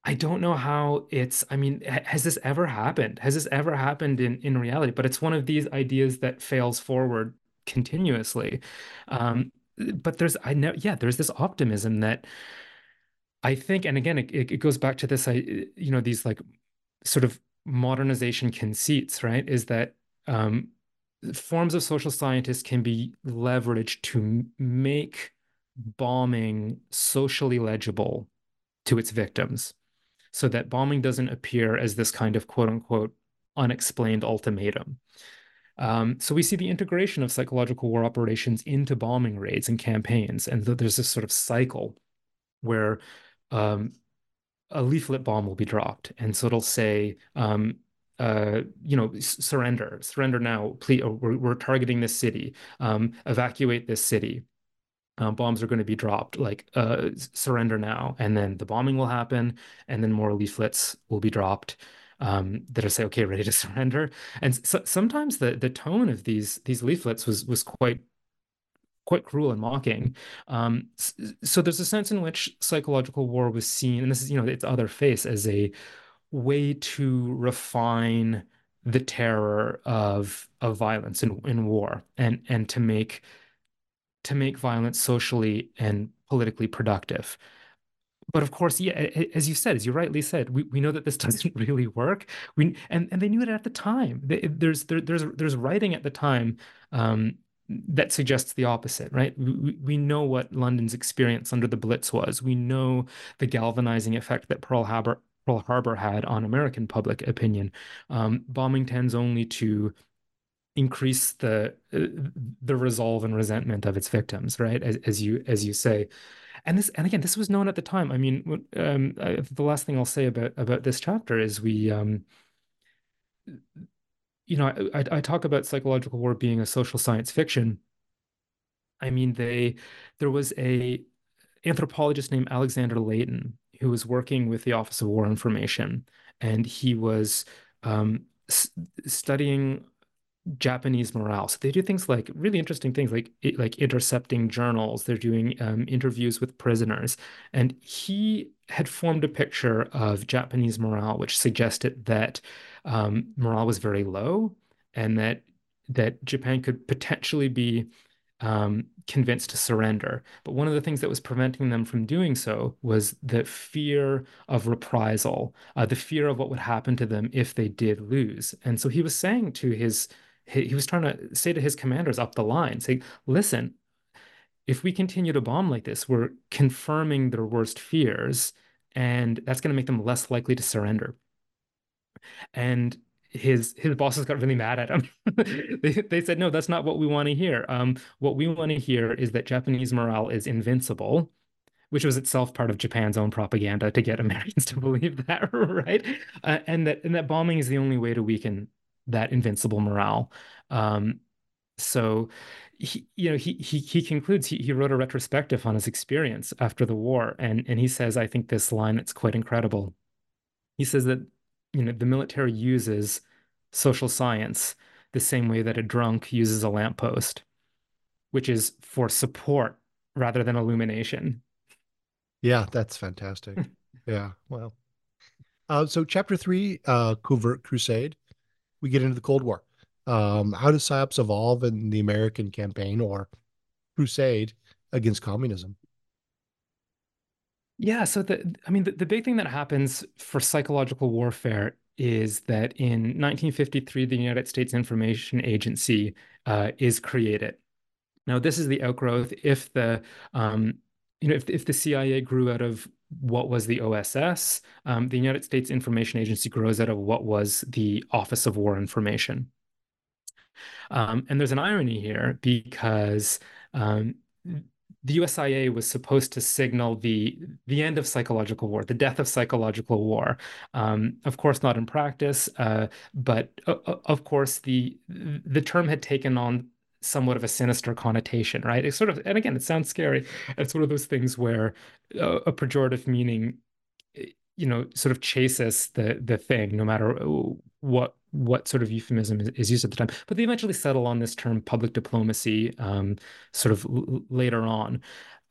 I don't know how it's, I mean, has this ever happened? Has this ever happened in, in reality? But it's one of these ideas that fails forward continuously. Um, but there's, I know, yeah, there's this optimism that I think, and again, it, it goes back to this, I, you know, these like sort of modernization conceits, right? Is that um, forms of social scientists can be leveraged to make bombing socially legible to its victims so that bombing doesn't appear as this kind of quote unquote unexplained ultimatum. Um, so we see the integration of psychological war operations into bombing raids and campaigns, and th- there's this sort of cycle where um, a leaflet bomb will be dropped, and so it'll say, um, uh, you know, surrender, surrender now. Please, we're, we're targeting this city. Um, evacuate this city. Um, bombs are going to be dropped. Like, uh, surrender now, and then the bombing will happen, and then more leaflets will be dropped. Um, that are say, okay, ready to surrender. And so, sometimes the the tone of these these leaflets was was quite quite cruel and mocking. Um, so there's a sense in which psychological war was seen, and this is, you know, its other face as a way to refine the terror of of violence in, in war and and to make to make violence socially and politically productive. But of course, yeah, as you said, as you rightly said, we, we know that this doesn't really work. We and, and they knew it at the time. There's there, there's there's writing at the time um, that suggests the opposite, right? We, we know what London's experience under the Blitz was. We know the galvanizing effect that Pearl Harbor Pearl Harbor had on American public opinion. Um, bombing tends only to increase the uh, the resolve and resentment of its victims, right? As, as you as you say, and this and again, this was known at the time. I mean, um, I, the last thing I'll say about about this chapter is we. Um, you know, I, I talk about psychological war being a social science fiction. I mean, they there was a anthropologist named Alexander Leighton who was working with the Office of War Information, and he was um, studying Japanese morale. So they do things like really interesting things, like like intercepting journals. They're doing um, interviews with prisoners, and he had formed a picture of Japanese morale, which suggested that um, morale was very low, and that that Japan could potentially be um, convinced to surrender. But one of the things that was preventing them from doing so was the fear of reprisal, uh, the fear of what would happen to them if they did lose. And so he was saying to his, he was trying to say to his commanders up the line, say, listen, if we continue to bomb like this, we're confirming their worst fears, and that's going to make them less likely to surrender. And his his bosses got really mad at him. they, they said, no, that's not what we want to hear. Um, what we want to hear is that Japanese morale is invincible, which was itself part of Japan's own propaganda to get Americans to believe that, right? Uh, and that and that bombing is the only way to weaken that invincible morale. Um, so he, you know, he he he concludes he, he wrote a retrospective on his experience after the war, and and he says, I think this line that's quite incredible. He says that you know, the military uses social science the same way that a drunk uses a lamppost, which is for support rather than illumination. Yeah, that's fantastic. yeah, well. Uh, so, chapter three, uh, Covert Crusade, we get into the Cold War. Um, how does PSYOPs evolve in the American campaign or crusade against communism? Yeah, so the I mean the, the big thing that happens for psychological warfare is that in 1953 the United States Information Agency uh, is created. Now this is the outgrowth if the um, you know if if the CIA grew out of what was the OSS, um, the United States Information Agency grows out of what was the Office of War Information. Um, and there's an irony here because um, the USIA was supposed to signal the the end of psychological war, the death of psychological war. Um, of course, not in practice, uh, but uh, uh, of course the the term had taken on somewhat of a sinister connotation, right? It's sort of, and again, it sounds scary. It's one of those things where uh, a pejorative meaning, you know, sort of chases the the thing, no matter what what sort of euphemism is, is, used at the time. But they eventually settle on this term public diplomacy um, sort of l- later on.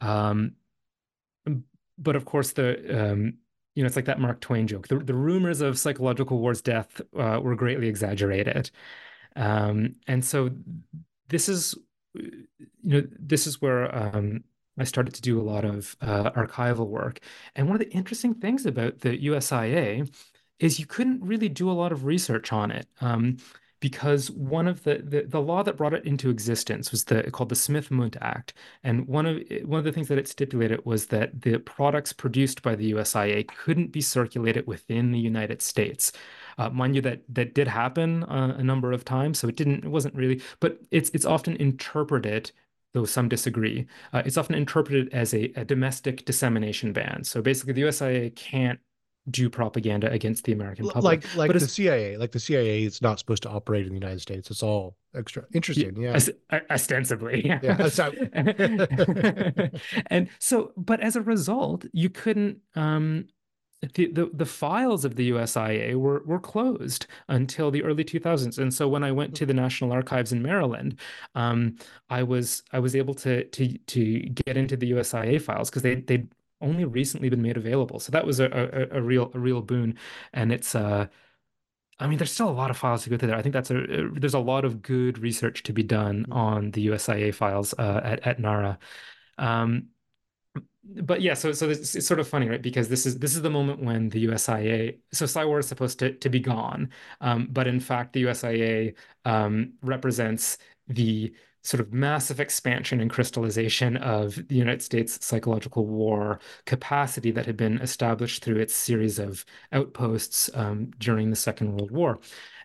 Um, but of course, the um, you know it's like that Mark Twain joke. The, the rumors of psychological war's death uh, were greatly exaggerated, um, and so this is you know this is where um, I started to do a lot of uh, archival work. And one of the interesting things about the USIA is you couldn't really do a lot of research on it. Um, because one of the, the, the law that brought it into existence was the called the Smith-Mundt Act, and one of one of the things that it stipulated was that the products produced by the USIA couldn't be circulated within the United States. Uh, mind you, that that did happen uh, a number of times, so it didn't it wasn't really, but it's it's often interpreted. Though some disagree, uh, it's often interpreted as a, a domestic dissemination ban. So basically, the USIA can't do propaganda against the American public. Like like but the CIA, like the CIA is not supposed to operate in the United States. It's all extra interesting. Yeah. ostensibly. Yeah. yeah. and so, but as a result, you couldn't um the, the, the files of the USIA were were closed until the early 2000s. And so when I went to the National Archives in Maryland, um, I was I was able to to to get into the USIA files because they they'd only recently been made available. So that was a, a, a real a real boon. And it's uh I mean, there's still a lot of files to go through there. I think that's a, there's a lot of good research to be done mm-hmm. on the USIA files uh, at at NARA. Um, but yeah, so so it's, it's, sort of funny, right? Because this is this is the moment when the USIA, so Psy-war is supposed to to be gone, um, but in fact, the USIA um, represents the sort of massive expansion and crystallization of the United States psychological war capacity that had been established through its series of outposts um, during the Second World War,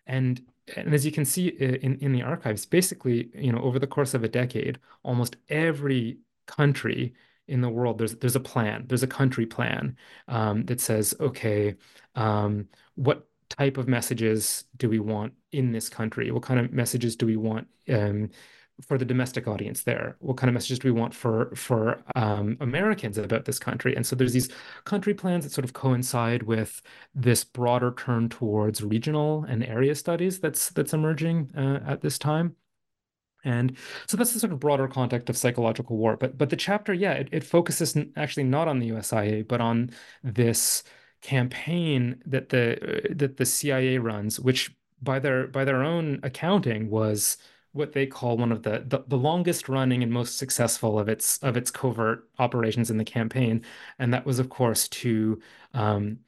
and and as you can see uh, in in the archives, basically, you know, over the course of a decade, almost every country in the world there's there's a plan there's a country plan um, that says okay um, what type of messages do we want in this country? What kind of messages do we want um, for the domestic audience there? What kind of messages do we want for for um, americans about this country? And so there's these country plans that sort of coincide with this broader turn towards regional and area studies that's that's emerging uh, at this time. And so that's the sort of broader context of psychological war. But but the chapter, yeah, it, it focuses actually not on the USIA, but on this campaign that the that the CIA runs, which by their by their own accounting was what they call one of the, the, the longest running and most successful of its of its covert operations in the campaign, and that was of course to um,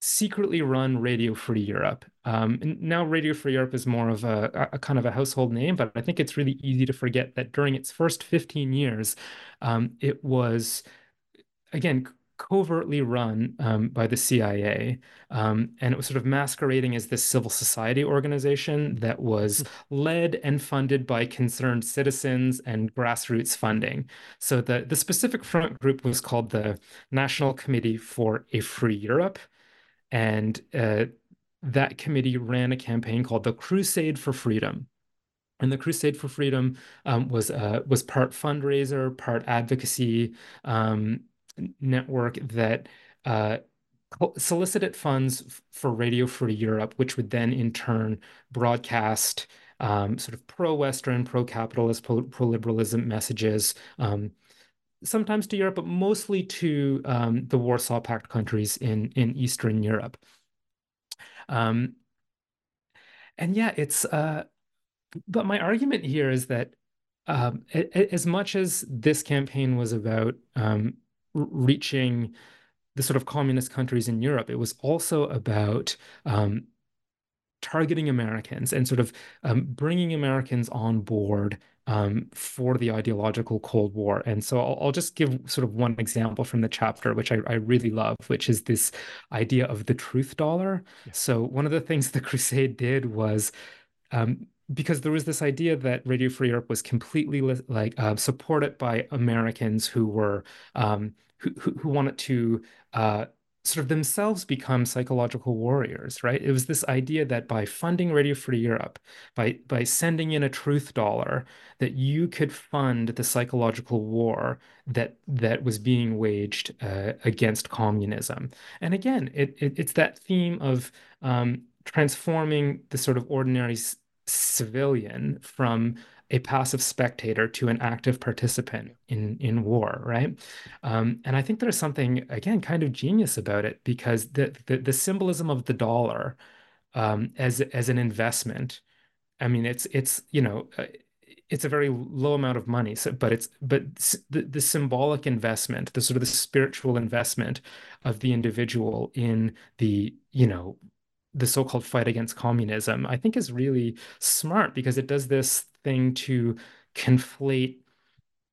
secretly run Radio Free Europe. Um, now, Radio Free Europe is more of a, a, kind of a household name, but I think it's really easy to forget that during its first 15 years, um, it was, again, covertly run um, by the CIA. Um, and it was sort of masquerading as this civil society organization that was hmm. led and funded by concerned citizens and grassroots funding. So the, the specific front group was called the National Committee for a Free Europe. And uh, that committee ran a campaign called the Crusade for Freedom. And the Crusade for Freedom um, was uh, was part fundraiser, part advocacy um, network that uh, solicited funds for Radio Free Europe, which would then in turn broadcast um, sort of pro-Western, pro-capitalist, pro-liberalism messages um, sometimes to Europe, but mostly to um, the Warsaw Pact countries in in Eastern Europe. Um, and yeah, it's. Uh, but my argument here is that um, as much as this campaign was about um, reaching the sort of communist countries in Europe, it was also about um, targeting Americans and sort of um, bringing Americans on board um, for the ideological Cold War. And so I'll, I'll, just give sort of one example from the chapter, which I, I really love, which is this idea of the truth dollar. Yeah. So one of the things the Crusade did was um, because there was this idea that Radio Free Europe was completely like uh, supported by Americans who were um, who, who wanted to uh, sort of themselves become psychological warriors, right? It was this idea that by funding Radio Free Europe, by by sending in a truth dollar, that you could fund the psychological war that that was being waged uh, against communism. And again, it, it, it's that theme of um, transforming the sort of ordinary civilian from a passive spectator to an active participant in in war, right? Um, and I think there's something again kind of genius about it because the the, the symbolism of the dollar um, as as an investment. I mean, it's it's you know. Uh, it's a very low amount of money so but it's but the, the symbolic investment the sort of the spiritual investment of the individual in the you know the so-called fight against communism i think is really smart because it does this thing to conflate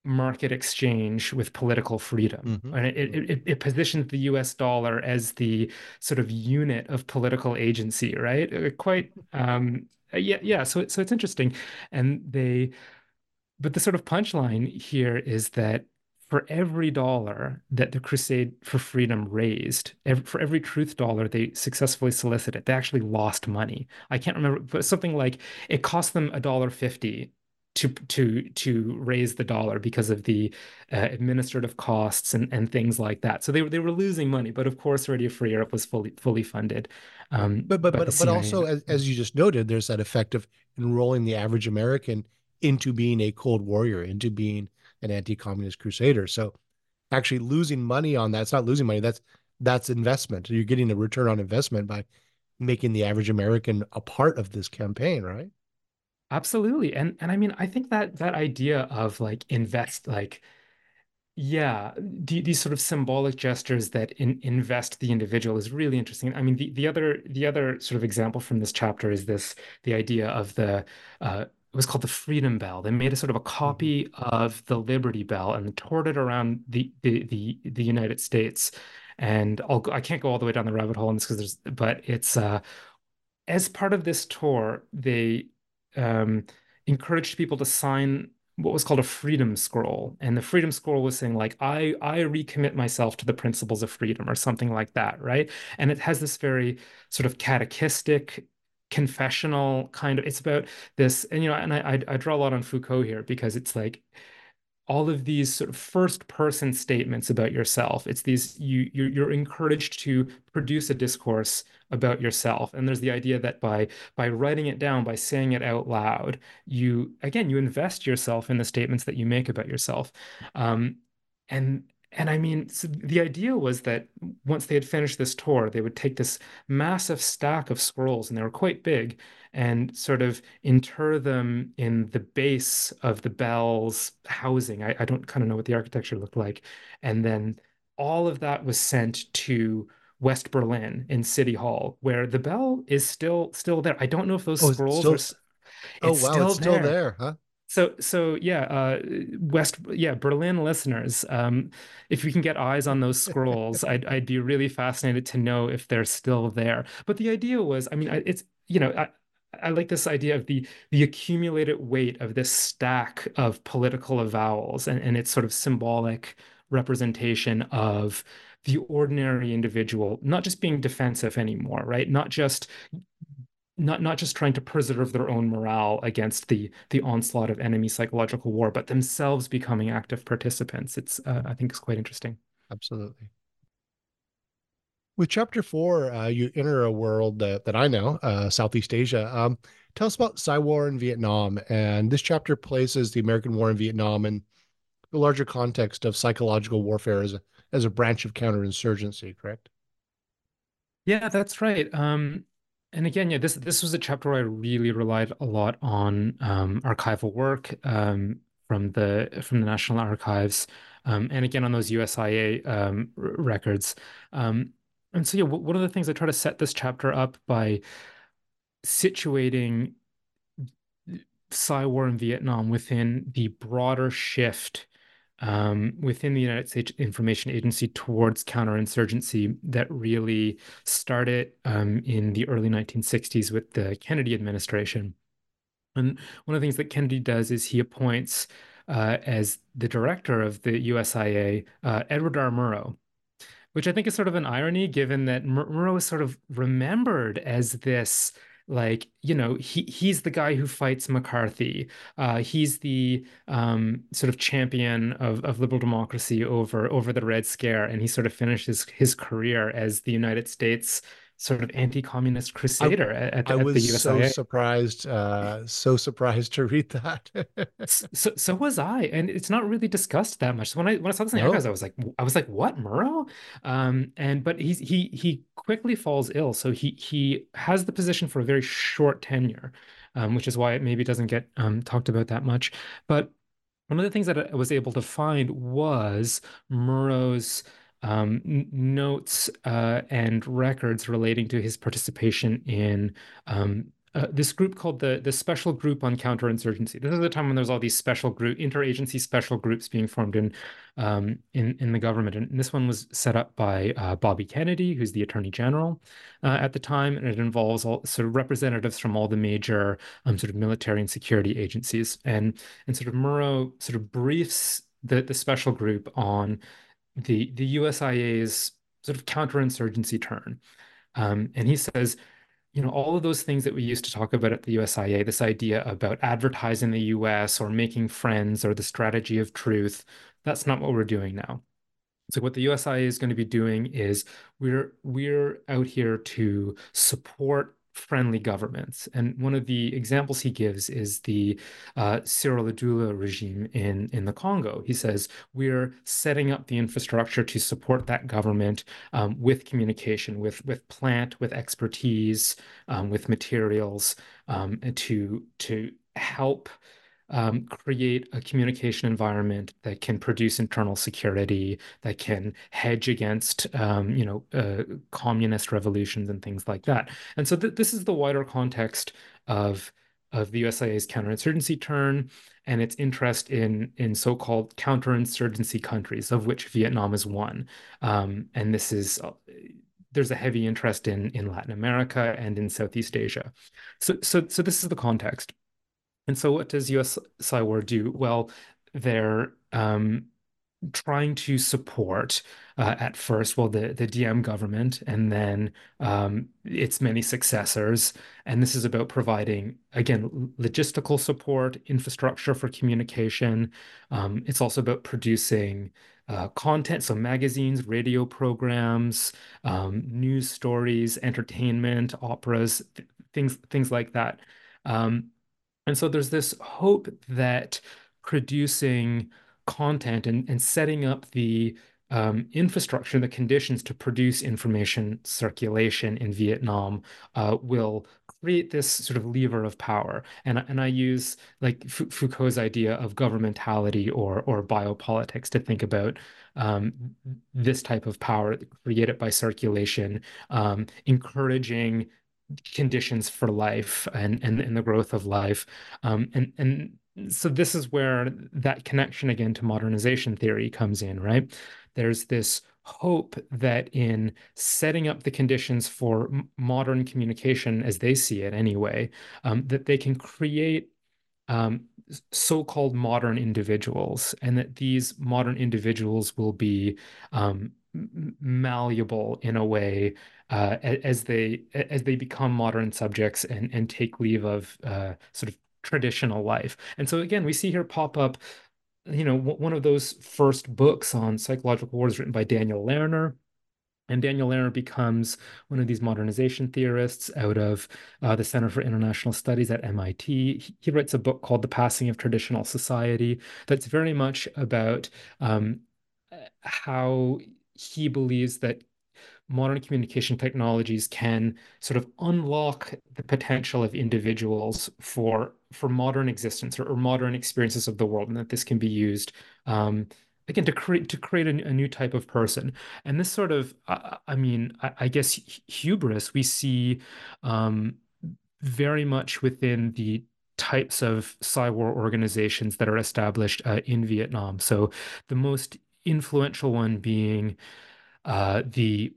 market exchange with political freedom. Mm-hmm. And it, it, it, positions the US dollar as the sort of unit of political agency, right? Uh, quite, um, yeah, yeah. So, so it's interesting. And they, but the sort of punchline here is that for every dollar that the Crusade for Freedom raised, every, for every truth dollar they successfully solicited, they actually lost money. I can't remember, but something like it cost them a dollar fifty to to to raise the dollar because of the uh, administrative costs and, and things like that. So they they were losing money, but of course, Radio Free Europe was fully fully funded. Um, but but but, but also, as, as you just noted, there's that effect of enrolling the average American into being a Cold Warrior, into being an anti-communist crusader. So actually losing money on that, it's not losing money. That's that's investment. You're getting a return on investment by making the average American a part of this campaign, right? Absolutely. And and I mean, I think that that idea of like invest like yeah, the, these sort of symbolic gestures that in, invest the individual is really interesting. I mean, the, the other the other sort of example from this chapter is this the idea of the uh, it was called the Freedom Bell. They made a sort of a copy mm-hmm. of the Liberty Bell and toured it around the the the, the United States. And I'll I can't go all the way down the rabbit hole on this because there's but it's uh as part of this tour, they um, encouraged people to sign what was called a freedom scroll and the freedom scroll was saying like i i recommit myself to the principles of freedom or something like that right and it has this very sort of catechistic confessional kind of it's about this and you know and i i draw a lot on foucault here because it's like all of these sort of first person statements about yourself it's these you you're, you're, encouraged to produce a discourse about yourself. And there's the idea that by by writing it down by saying it out loud you again you invest yourself in the statements that you make about yourself. Um, and and I mean, so the idea was that once they had finished this tour, they would take this massive stack of scrolls, and they were quite big, and sort of inter them in the base of the bell's housing. I, I don't kind of know what the architecture looked like. And then all of that was sent to West Berlin in City Hall, where the bell is still still there. I don't know if those oh, scrolls still, are. Oh wow, still it's still there. there, huh? So, so yeah, uh, West, yeah, Berlin listeners, um, if we can get eyes on those scrolls, I'd, I'd be really fascinated to know if they're still there. But the idea was, I mean, it's, you know, I, I like this idea of the the accumulated weight of this stack of political avowals and, and its sort of symbolic representation of the ordinary individual not just being defensive anymore right not just not not just trying to preserve their own morale against the the onslaught of enemy psychological war, but themselves becoming active participants. It's uh, I think is quite interesting. Absolutely. With chapter four, uh, you enter a world that, that I know, uh, Southeast Asia. Um, tell us about Psy-War in Vietnam. And this chapter places the American war in Vietnam in the larger context of psychological warfare as a, as a branch of counterinsurgency, correct? Yeah, that's right. Um, and again, yeah, this this was a chapter where I really relied a lot on um, archival work um, from the from the National Archives, um, and again on those USIA um, records. Um, and so, yeah, one of the things I try to set this chapter up by situating Psy-War in Vietnam within the broader shift um, within the United States Information Agency towards counterinsurgency that really started um, in the early 1960s with the Kennedy administration. And one of the things that Kennedy does is he appoints uh, as the director of the USIA uh, Edward R. Murrow, which I think is sort of an irony given that Murrow is sort of remembered as this like you know he he's the guy who fights McCarthy. Uh, he's the um, sort of champion of, of liberal democracy over over the Red Scare, and he sort of finishes his career as the United States sort of anti-communist crusader I, at, at, I was the USIA. so surprised, uh, so surprised to read that. so, so was I, and it's not really discussed that much. So when I when I saw this in the no. archives, I was like, I was like, what Murrow? Um, and but he's he he quickly falls ill, so he he has the position for a very short tenure, um, which is why it maybe doesn't get um, talked about that much. But one of the things that I was able to find was Murrow's um, notes uh, and records relating to his participation in um, uh, this group called the the Special Group on Counterinsurgency. This is the time when there's all these special group, interagency special groups being formed in um, in in the government, and this one was set up by uh, Bobby Kennedy, who's the Attorney General uh, at the time, and it involves all sort of representatives from all the major um, sort of military and security agencies, and and sort of Murrow sort of briefs the the special group on the the USIA's sort of counterinsurgency turn. Um, and he says, you know, all of those things that we used to talk about at the USIA, this idea about advertising the US or making friends or the strategy of truth, that's not what we're doing now. So what the USIA is going to be doing is we're we're out here to support friendly governments. And one of the examples he gives is the uh, Cyrille Adoula regime in, in the Congo. He says, we're setting up the infrastructure to support that government um, with communication, with, with plant, with expertise, um, with materials um, to, to help um, create a communication environment that can produce internal security, that can hedge against, um, you know, uh, communist revolutions and things like that. And so th this is the wider context of of the USIA's counterinsurgency turn and its interest in in so-called counterinsurgency countries, of which Vietnam is one. Um, and this is uh, there's a heavy interest in in Latin America and in Southeast Asia. So so so this is the context. And so what does US Psy-war do? Well, they're um, trying to support uh, at first, well, the, the Diem government and then um, its many successors. And this is about providing, again, logistical support, infrastructure for communication. Um, it's also about producing uh, content, so magazines, radio programs, um, news stories, entertainment, operas, th things, things like that. Um, and so there's this hope that producing content and, and setting up the um, infrastructure and the conditions to produce information circulation in Vietnam uh, will create this sort of lever of power. And, and I use like Foucault's idea of governmentality or, or biopolitics to think about um, this type of power created by circulation, um, encouraging conditions for life and and, and the growth of life. Um, and and so this is where that connection again to modernization theory comes in right? There's this hope that in setting up the conditions for modern communication as they see it anyway um, that they can create um, so-called modern individuals and that these modern individuals will be um, malleable in a way uh, as they as they become modern subjects and and take leave of uh, sort of traditional life. And so again, we see here pop up, you know, one of those first books on psychological wars written by Daniel Lerner. And Daniel Lerner becomes one of these modernization theorists out of uh, the Center for International Studies at MIT. He writes a book called The Passing of Traditional Society that's very much about um, how he believes that modern communication technologies can sort of unlock the potential of individuals for for modern existence or, or modern experiences of the world, and that this can be used um, again to create to create a, a, new type of person. And this sort of, uh, I mean, I, I, guess hubris we see um, very much within the types of Psy-War organizations that are established uh, in Vietnam. So the most influential one being uh, the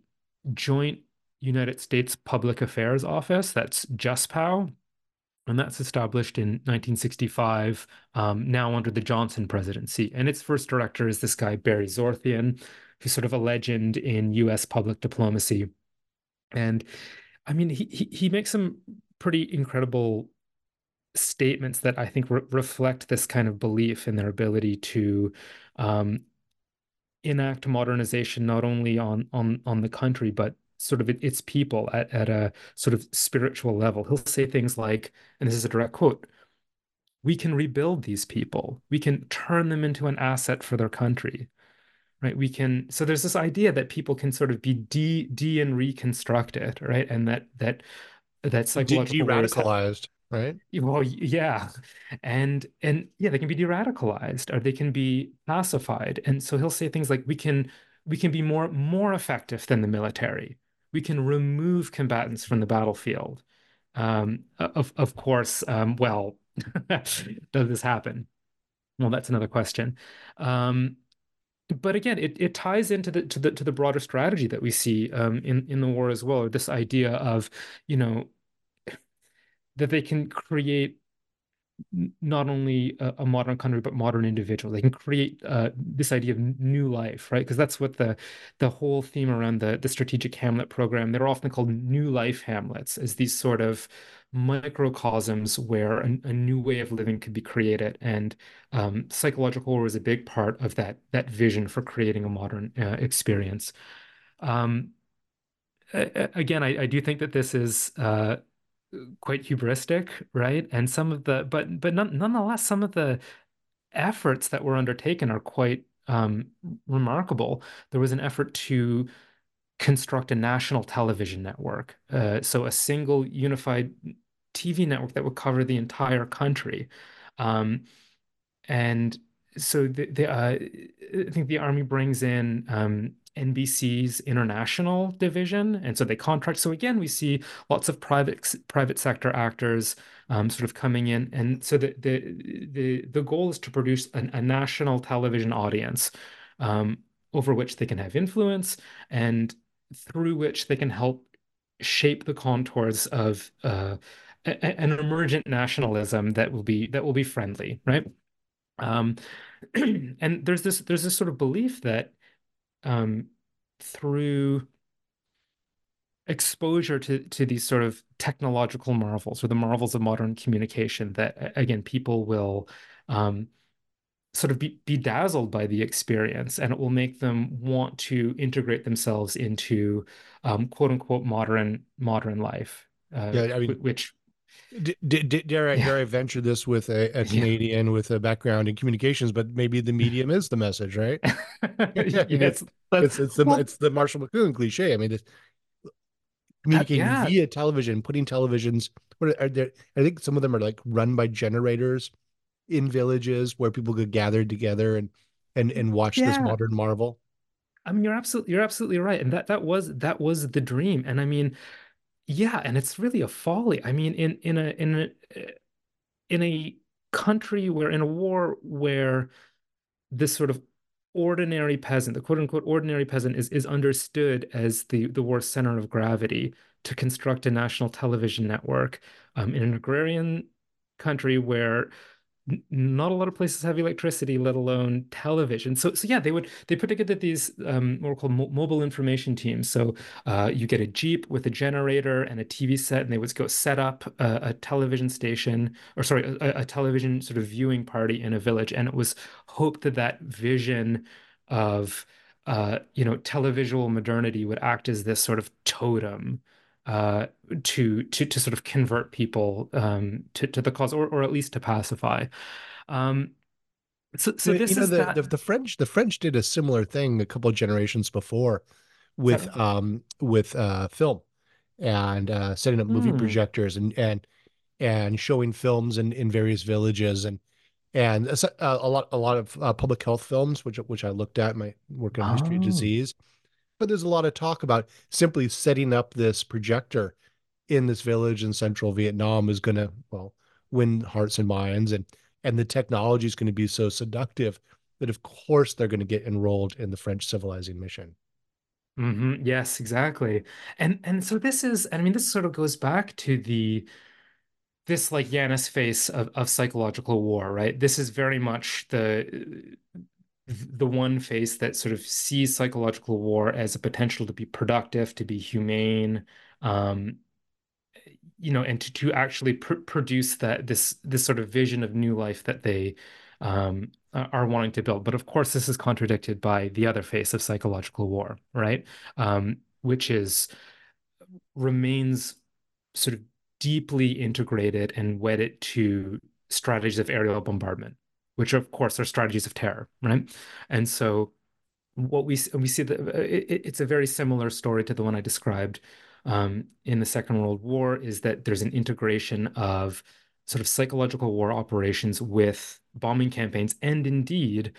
Joint United States Public Affairs Office, that's JUSPAO, and that's established in 1965, um, now under the Johnson presidency. And its first director is this guy, Barry Zorthian, who's sort of a legend in US public diplomacy. And I mean, he, he, he makes some pretty incredible statements that I think re reflect this kind of belief in their ability to um, enact modernization not only on on on the country but sort of its people at, at a sort of spiritual level. He'll say things like, and this is a direct quote, we can rebuild these people. We can turn them into an asset for their country. Right. We can so there's this idea that people can sort of be de de and reconstructed, right? And that that that psychological de radicalized right? Well, yeah, and and yeah, they can be de-radicalized or they can be pacified. And so he'll say things like, "We can we can be more more effective than the military. We can remove combatants from the battlefield." Um, of of course, um, well, does this happen? Well, that's another question. Um, but again, it, it ties into the to the to the broader strategy that we see um, in in the war as well. Or this idea of you know that they can create not only a, a, modern country but modern individual. They can create uh, this idea of new life, right? Because that's what the the whole theme around the the strategic Hamlet program. They're often called new life Hamlets, as these sort of microcosms where a, a new way of living could be created. And um, psychological horror is a big part of that that vision for creating a modern uh, experience. Um, again, I, I, do think that this is uh, quite hubristic, right? And some of the, but but none, nonetheless, some of the efforts that were undertaken are quite um, remarkable. There was an effort to construct a national television network, uh, so a single unified TV network that would cover the entire country, um, and so the, the uh, I think the army brings in um, NBC's international division, and so they contract. So again, we see lots of private private sector actors um, sort of coming in, and so the the the the goal is to produce an, a national television audience um, over which they can have influence and through which they can help shape the contours of uh, a, an emergent nationalism that will be that will be friendly, right? Um, and there's this there's this sort of belief that um, through exposure to to these sort of technological marvels or the marvels of modern communication that again people will um, sort of be, be dazzled by the experience and it will make them want to integrate themselves into um, quote unquote modern modern life uh, yeah I mean, which D- d- dare I yeah. dare I venture this with a, a Canadian yeah. with a background in communications, but maybe the medium is the message, right? yeah, it's, it's, it's the well, it's the Marshall McLuhan cliche. I mean, it's communicating uh, via television, putting televisions. What are there? I think some of them are like run by generators in villages where people could gather together and and and watch this modern marvel. I mean, you're absolutely you're absolutely right, and that that was that was the dream. And I mean, yeah, and it's really a folly. I mean, in in a in a in a country where in a war where this sort of ordinary peasant, the quote unquote ordinary peasant, is is understood as the the war's center of gravity to construct a national television network um, in an agrarian country where not a lot of places have electricity, let alone television. So, so yeah, they would they put together these um, what are called mo mobile information teams. So uh, you get a jeep with a generator and a TV set, and they would go set up a, a television station, or sorry, a, a, television sort of viewing party in a village. And it was hoped that that vision of uh, you know televisual modernity would act as this sort of totem uh, to to to sort of convert people um, to to the cause, or or at least to pacify. Um, so, so this you know, is the, that... the, the French. The French did a similar thing a couple of generations before, with um with uh film, and uh, setting up movie mm. projectors and and and showing films in in various villages and and a, a lot a lot of uh, public health films which which I looked at my work on oh. history of oh. disease but there's a lot of talk about simply setting up this projector in this village in central Vietnam is going to, well, win hearts and minds. And, and the technology is going to be so seductive that, of course, they're going to get enrolled in the French civilizing mission. Mm-hmm. Yes, exactly. And and so this is, I mean, this sort of goes back to the this like Janus face of, of psychological war, right? This is very much the the one face that sort of sees psychological war as a potential to be productive, to be humane, um, you know, and to to actually pr produce that this this sort of vision of new life that they um, are wanting to build. But of course, this is contradicted by the other face of psychological war, right? Um, which is remains sort of deeply integrated and wedded to strategies of aerial bombardment which of course are strategies of terror, right? And so what we we see that it, it's a very similar story to the one I described um, in the Second World War. Is that there's an integration of sort of psychological war operations with bombing campaigns, and indeed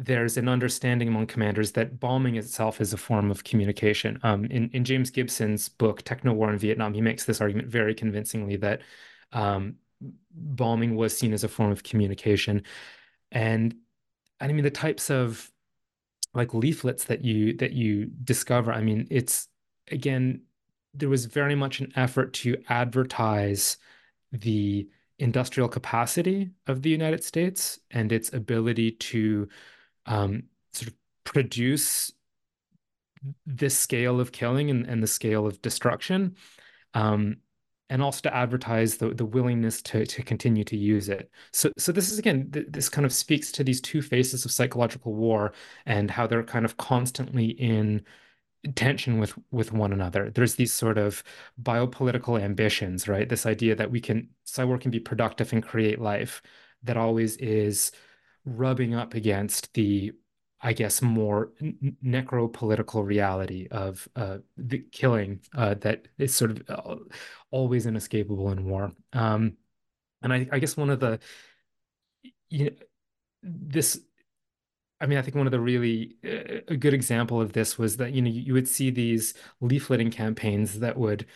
there's an understanding among commanders that bombing itself is a form of communication. Um, in, in James Gibson's book, Techno War in Vietnam, he makes this argument very convincingly that um, bombing was seen as a form of communication. And I mean the types of like leaflets that you that you discover, I mean, it's again, there was very much an effort to advertise the industrial capacity of the United States and its ability to um, sort of produce this scale of killing and, and the scale of destruction, um, and also to advertise the, the willingness to, to continue to use it. So, so this is again, th this kind of speaks to these two faces of psychological war and how they're kind of constantly in tension with with one another. There's these sort of biopolitical ambitions, right? This idea that we can Psy-war can be productive and create life that always is rubbing up against the I guess more necropolitical reality of uh, the killing uh, that is sort of uh, always inescapable in war. Um, and I, I, guess one of the you know, this I mean, I think one of the really uh, a good example of this was that you know you would see these leafleting campaigns that would,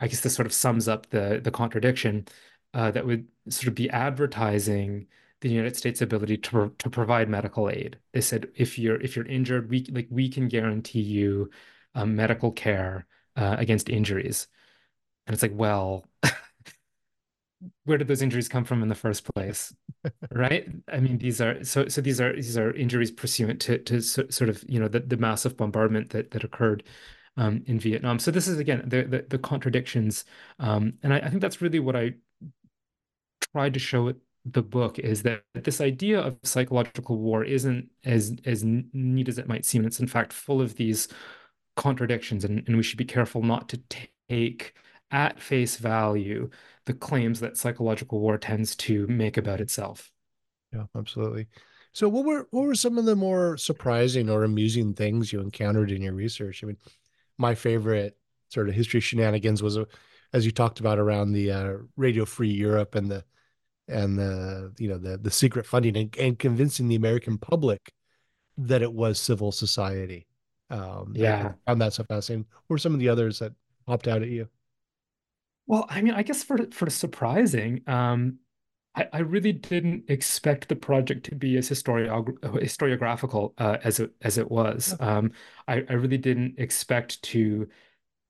I guess this sort of sums up the the contradiction, uh, that would sort of be advertising the United States' ability to to provide medical aid. They said if you're if you're injured, we like we can guarantee you um, medical care uh, against injuries, and it's like, well, where did those injuries come from in the first place? Right? I mean these are so so these are these are injuries pursuant to to sort of you know the, the massive bombardment that that occurred um, in vietnam. So this is again the the, the contradictions um, and I, I think that's really what i tried to show it the book is that this idea of psychological war isn't as as neat as it might seem it's in fact full of these contradictions and, and we should be careful not to take at face value the claims that psychological war tends to make about itself. Yeah, absolutely. So what were what were some of the more surprising or amusing things you encountered in your research? I mean, my favorite sort of history shenanigans was uh, as you talked about around the uh, Radio Free Europe and the and the you know the the secret funding and, and convincing the American public that it was civil society. Um, yeah, I found that so fascinating. What were some of the others that popped out at you? Well, I mean, I guess for for surprising, um, I, I really didn't expect the project to be as historiog historiographical uh, as it as it was. Um, I, I really didn't expect to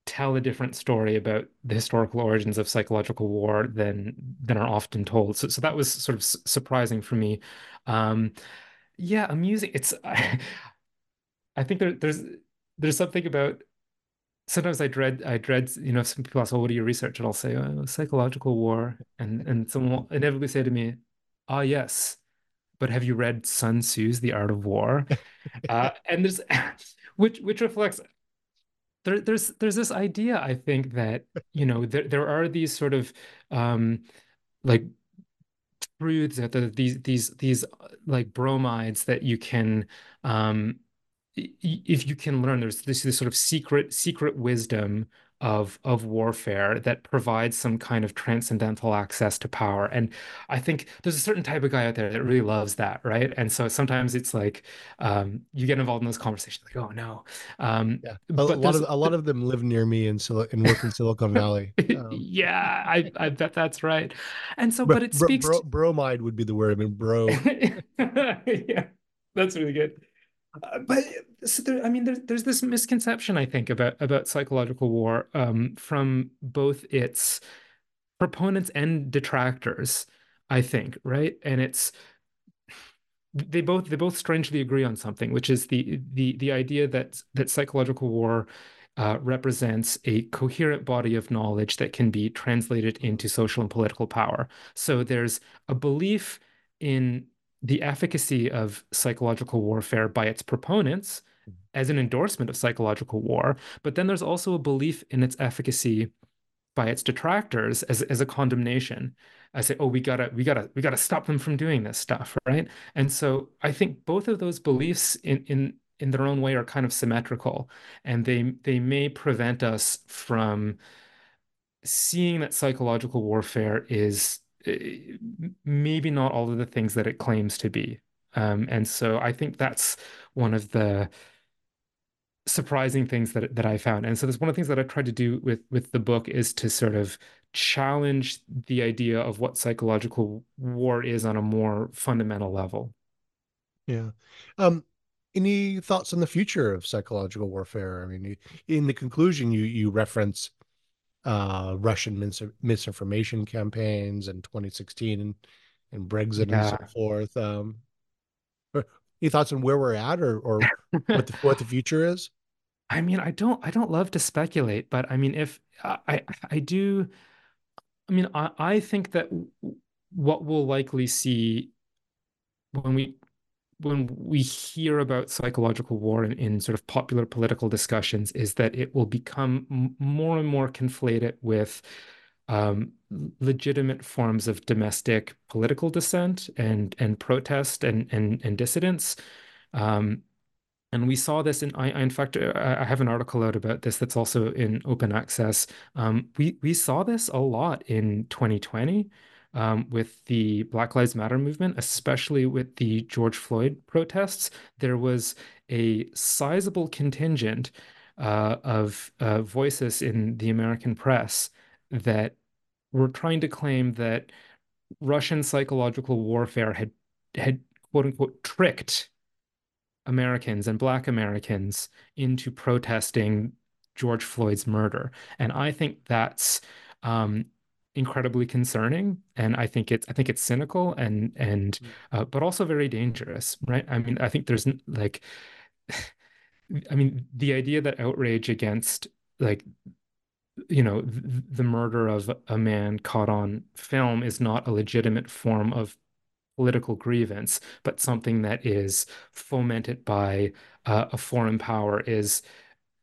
tell a different story about the historical origins of psychological war than than are often told. So so that was sort of surprising for me. Um, yeah, amusing. It's I, I think there, there's there's something about sometimes I dread I dread you know some people ask, "Oh, what do you research?" and I'll say, oh, "Psychological war," and and someone will inevitably say to me, "Ah, yes." But have you read Sun Tzu's The Art of War? uh, and there's which which reflects there, there's there's this idea I think that you know there there are these sort of um, like truths that the, these these these like bromides that you can um, if you can learn there's this, this sort of secret secret wisdom of of warfare that provides some kind of transcendental access to power. And i think there's a certain type of guy out there that really loves that right? And so sometimes it's like um, you get involved in those conversations like oh no. Um, yeah. A, a lot of a lot of them live near me in Sil- and work in silicon valley. Um, yeah i i bet that's right. And so but, but it speaks bro, to... bromide would be the word i mean bro. Yeah that's really good uh, but so there, I mean, there's there's this misconception I think about about psychological war um, from both its proponents and detractors. I think right, and it's they both they both strangely agree on something, which is the the the idea that that psychological war uh, represents a coherent body of knowledge that can be translated into social and political power. So there's a belief in the efficacy of psychological warfare by its proponents mm-hmm. as an endorsement of psychological war, but then there's also a belief in its efficacy by its detractors as, as a condemnation. I say, oh, we gotta, we gotta, we gotta stop them from doing this stuff, right? And so I think both of those beliefs in in in their own way are kind of symmetrical, and they they may prevent us from seeing that psychological warfare is maybe not all of the things that it claims to be. Um, and so I think that's one of the surprising things that that I found. And so that's one of the things that I tried to do with with the book is to sort of challenge the idea of what psychological war is on a more fundamental level. Yeah. Um, any thoughts on the future of psychological warfare? I mean, in the conclusion, you you reference uh, Russian mis- misinformation campaigns in 2016 and, and Brexit yeah. and so forth. Um, any thoughts on where we're at or, or what, the, what the future is? I mean, I don't, I don't love to speculate, but I mean, if I, I do, I mean, I, I think that what we'll likely see when we when we hear about psychological war in, in sort of popular political discussions is that it will become more and more conflated with um, legitimate forms of domestic political dissent and and protest and and, and dissidence. Um, and we saw this in I, in fact uh, I have an article out about this that's also in open access. Um, we we saw this a lot in 2020 um, with the Black Lives Matter movement, especially with the George Floyd protests, there was a sizable contingent uh, of uh, voices in the American press that were trying to claim that Russian psychological warfare had had quote unquote tricked Americans and Black Americans into protesting George Floyd's murder. And I think that's um, incredibly concerning and i think it's i think it's cynical and and mm. uh, but also very dangerous right i mean i think there's like i mean the idea that outrage against like you know th- the murder of a man caught on film is not a legitimate form of political grievance but something that is fomented by uh, a foreign power is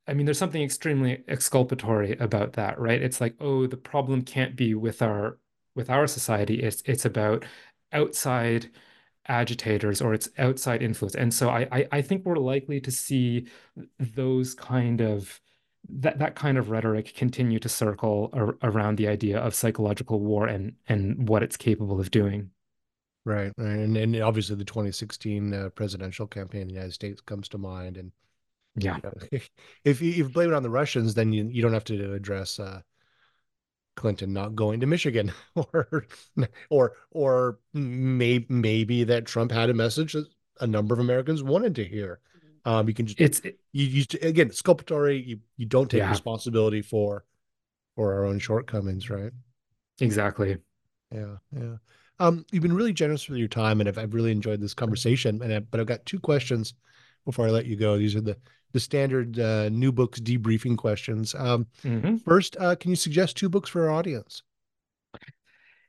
I mean, there's something extremely exculpatory about that, right? It's like, oh, the problem can't be with our with our society. It's it's about outside agitators or it's outside influence. And so I, I, I think we're likely to see those kind of that that kind of rhetoric continue to circle ar around the idea of psychological war and and what it's capable of doing. Right, and and obviously the 2016 uh, presidential campaign in the United States comes to mind, and yeah. if you, if you blame it on the Russians, then you, you don't have to address uh, Clinton not going to Michigan or or or maybe maybe that Trump had a message that a number of Americans wanted to hear. Um, you can just it's it, you, you again exculpatory. You you don't take yeah. responsibility for for our own shortcomings, right? Exactly. Yeah, yeah. Um, you've been really generous with your time, and I've, I've really enjoyed this conversation. And I, but I've got two questions before I let you go. These are the the standard uh, new books debriefing questions. Um, mm-hmm. First, uh, can you suggest two books for our audience?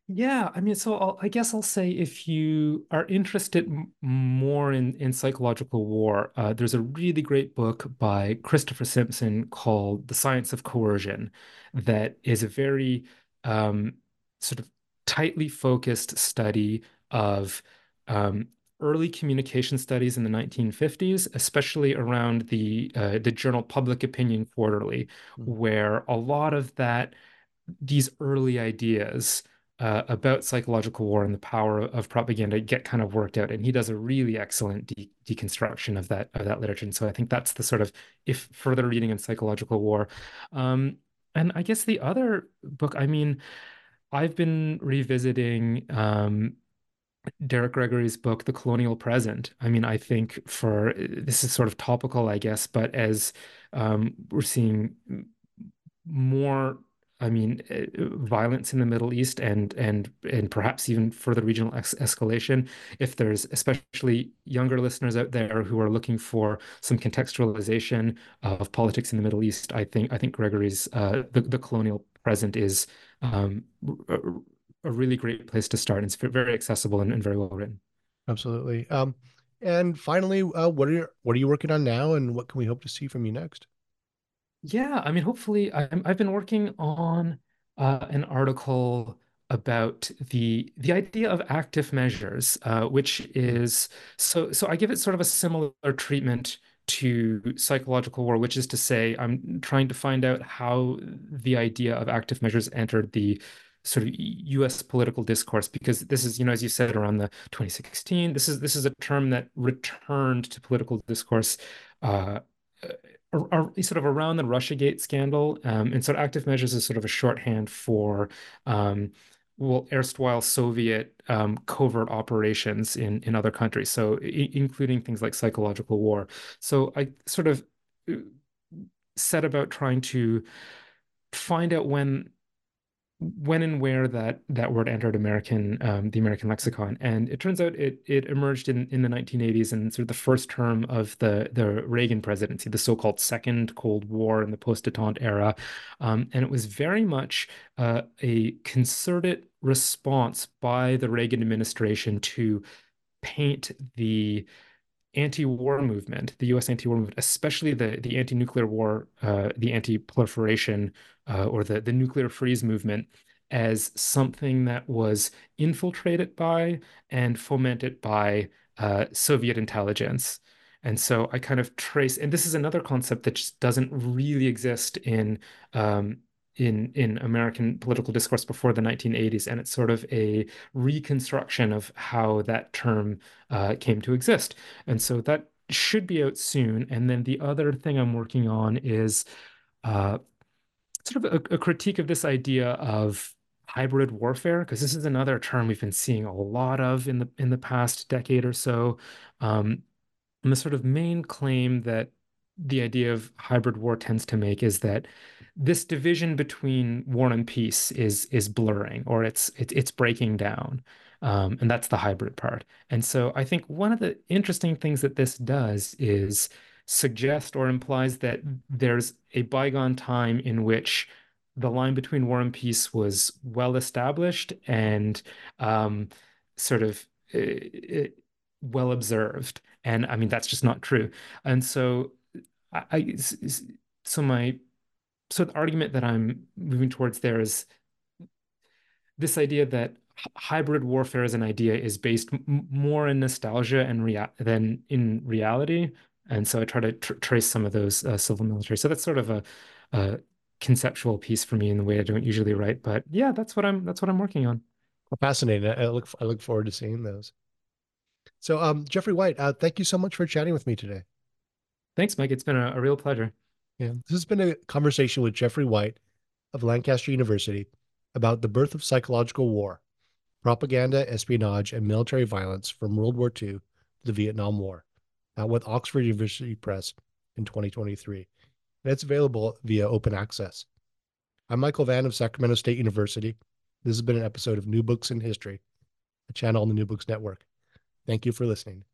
Yeah, I mean, so I'll, i guess I'll say if you are interested m- more in in psychological war, uh, there's a really great book by Christopher Simpson called "The Science of Coercion," that is a very um, sort of tightly focused study of um, early communication studies in the 1950s, especially around the uh, the journal Public Opinion Quarterly, mm-hmm. where a lot of that these early ideas uh, about psychological war and the power of propaganda get kind of worked out, and he does a really excellent de- deconstruction of that of that literature. And so I think that's the sort of if further reading in psychological war. Um, and I guess the other book, I mean, I've been revisiting um, Derek Gregory's book, The Colonial Present. I mean, I think for this is sort of topical, I guess, but as um, we're seeing more, I mean, uh, violence in the Middle East and and and perhaps even further regional ex escalation. If there's especially younger listeners out there who are looking for some contextualization of politics in the Middle East, I think I think Gregory's uh, the the Colonial Present is um, a really great place to start. It's very accessible and, and very well written. Absolutely. Um, and finally, uh, what are you, what are you working on now, and what can we hope to see from you next? Yeah, I mean, hopefully, i have been working on uh, an article about the the idea of active measures, uh, which is so. So I give it sort of a similar treatment to psychological war, which is to say, I'm trying to find out how the idea of active measures entered the sort of U.S. political discourse because this is, you know, as you said, around the 2016, this is this is a term that returned to political discourse. Uh, uh, sort of around the Russiagate scandal, um, and so active measures is sort of a shorthand for um, well, erstwhile Soviet um, covert operations in in other countries, so including things like psychological war. So I sort of uh, set about trying to find out when when and where that that word entered American um, the American lexicon, and it turns out it it emerged in in the 1980s and sort of the first term of the the Reagan presidency, the so-called Second Cold War and the post-detente era, um, and it was very much uh, a concerted response by the Reagan administration to paint the anti-war movement, the U.S. anti-war movement, especially the the anti-nuclear war, uh, the anti-proliferation uh, or the the nuclear freeze movement, as something that was infiltrated by and fomented by uh, Soviet intelligence. And so I kind of trace, and this is another concept that just doesn't really exist in um, in in American political discourse before the 1980s, and it's sort of a reconstruction of how that term uh, came to exist. And so that should be out soon. And then the other thing I'm working on is uh, sort of a, a critique of this idea of hybrid warfare because this is another term we've been seeing a lot of in the in the past decade or so. Um, and the sort of main claim that the idea of hybrid war tends to make is that this division between war and peace is is blurring or it's it, it's breaking down um, and that's the hybrid part. And so i think one of the interesting things that this does is suggest or implies that there's a bygone time in which the line between war and peace was well established and um, sort of uh, well observed. And i mean that's just not true. And so I, so my so the argument that I'm moving towards there is this idea that hybrid warfare as an idea is based more in nostalgia and rea- than in reality. And so I try to tr trace some of those uh, civil military. So that's sort of a, a, conceptual piece for me in the way I don't usually write. But yeah, that's what I'm that's what I'm working on. Well, fascinating. I look I look forward to seeing those. So, um, Jeffrey Whyte, uh, thank you so much for chatting with me today. Thanks, Mike. It's been a, a real pleasure. Yeah, this has been a conversation with Jeffrey Whyte of Lancaster University about the birth of psychological war, propaganda, espionage, and military violence from World War II to the Vietnam War, out with Oxford University Press in 2023. And it's available via open access. I'm Michael Vann of Sacramento State University. This has been an episode of New Books in History, a channel on the New Books Network. Thank you for listening.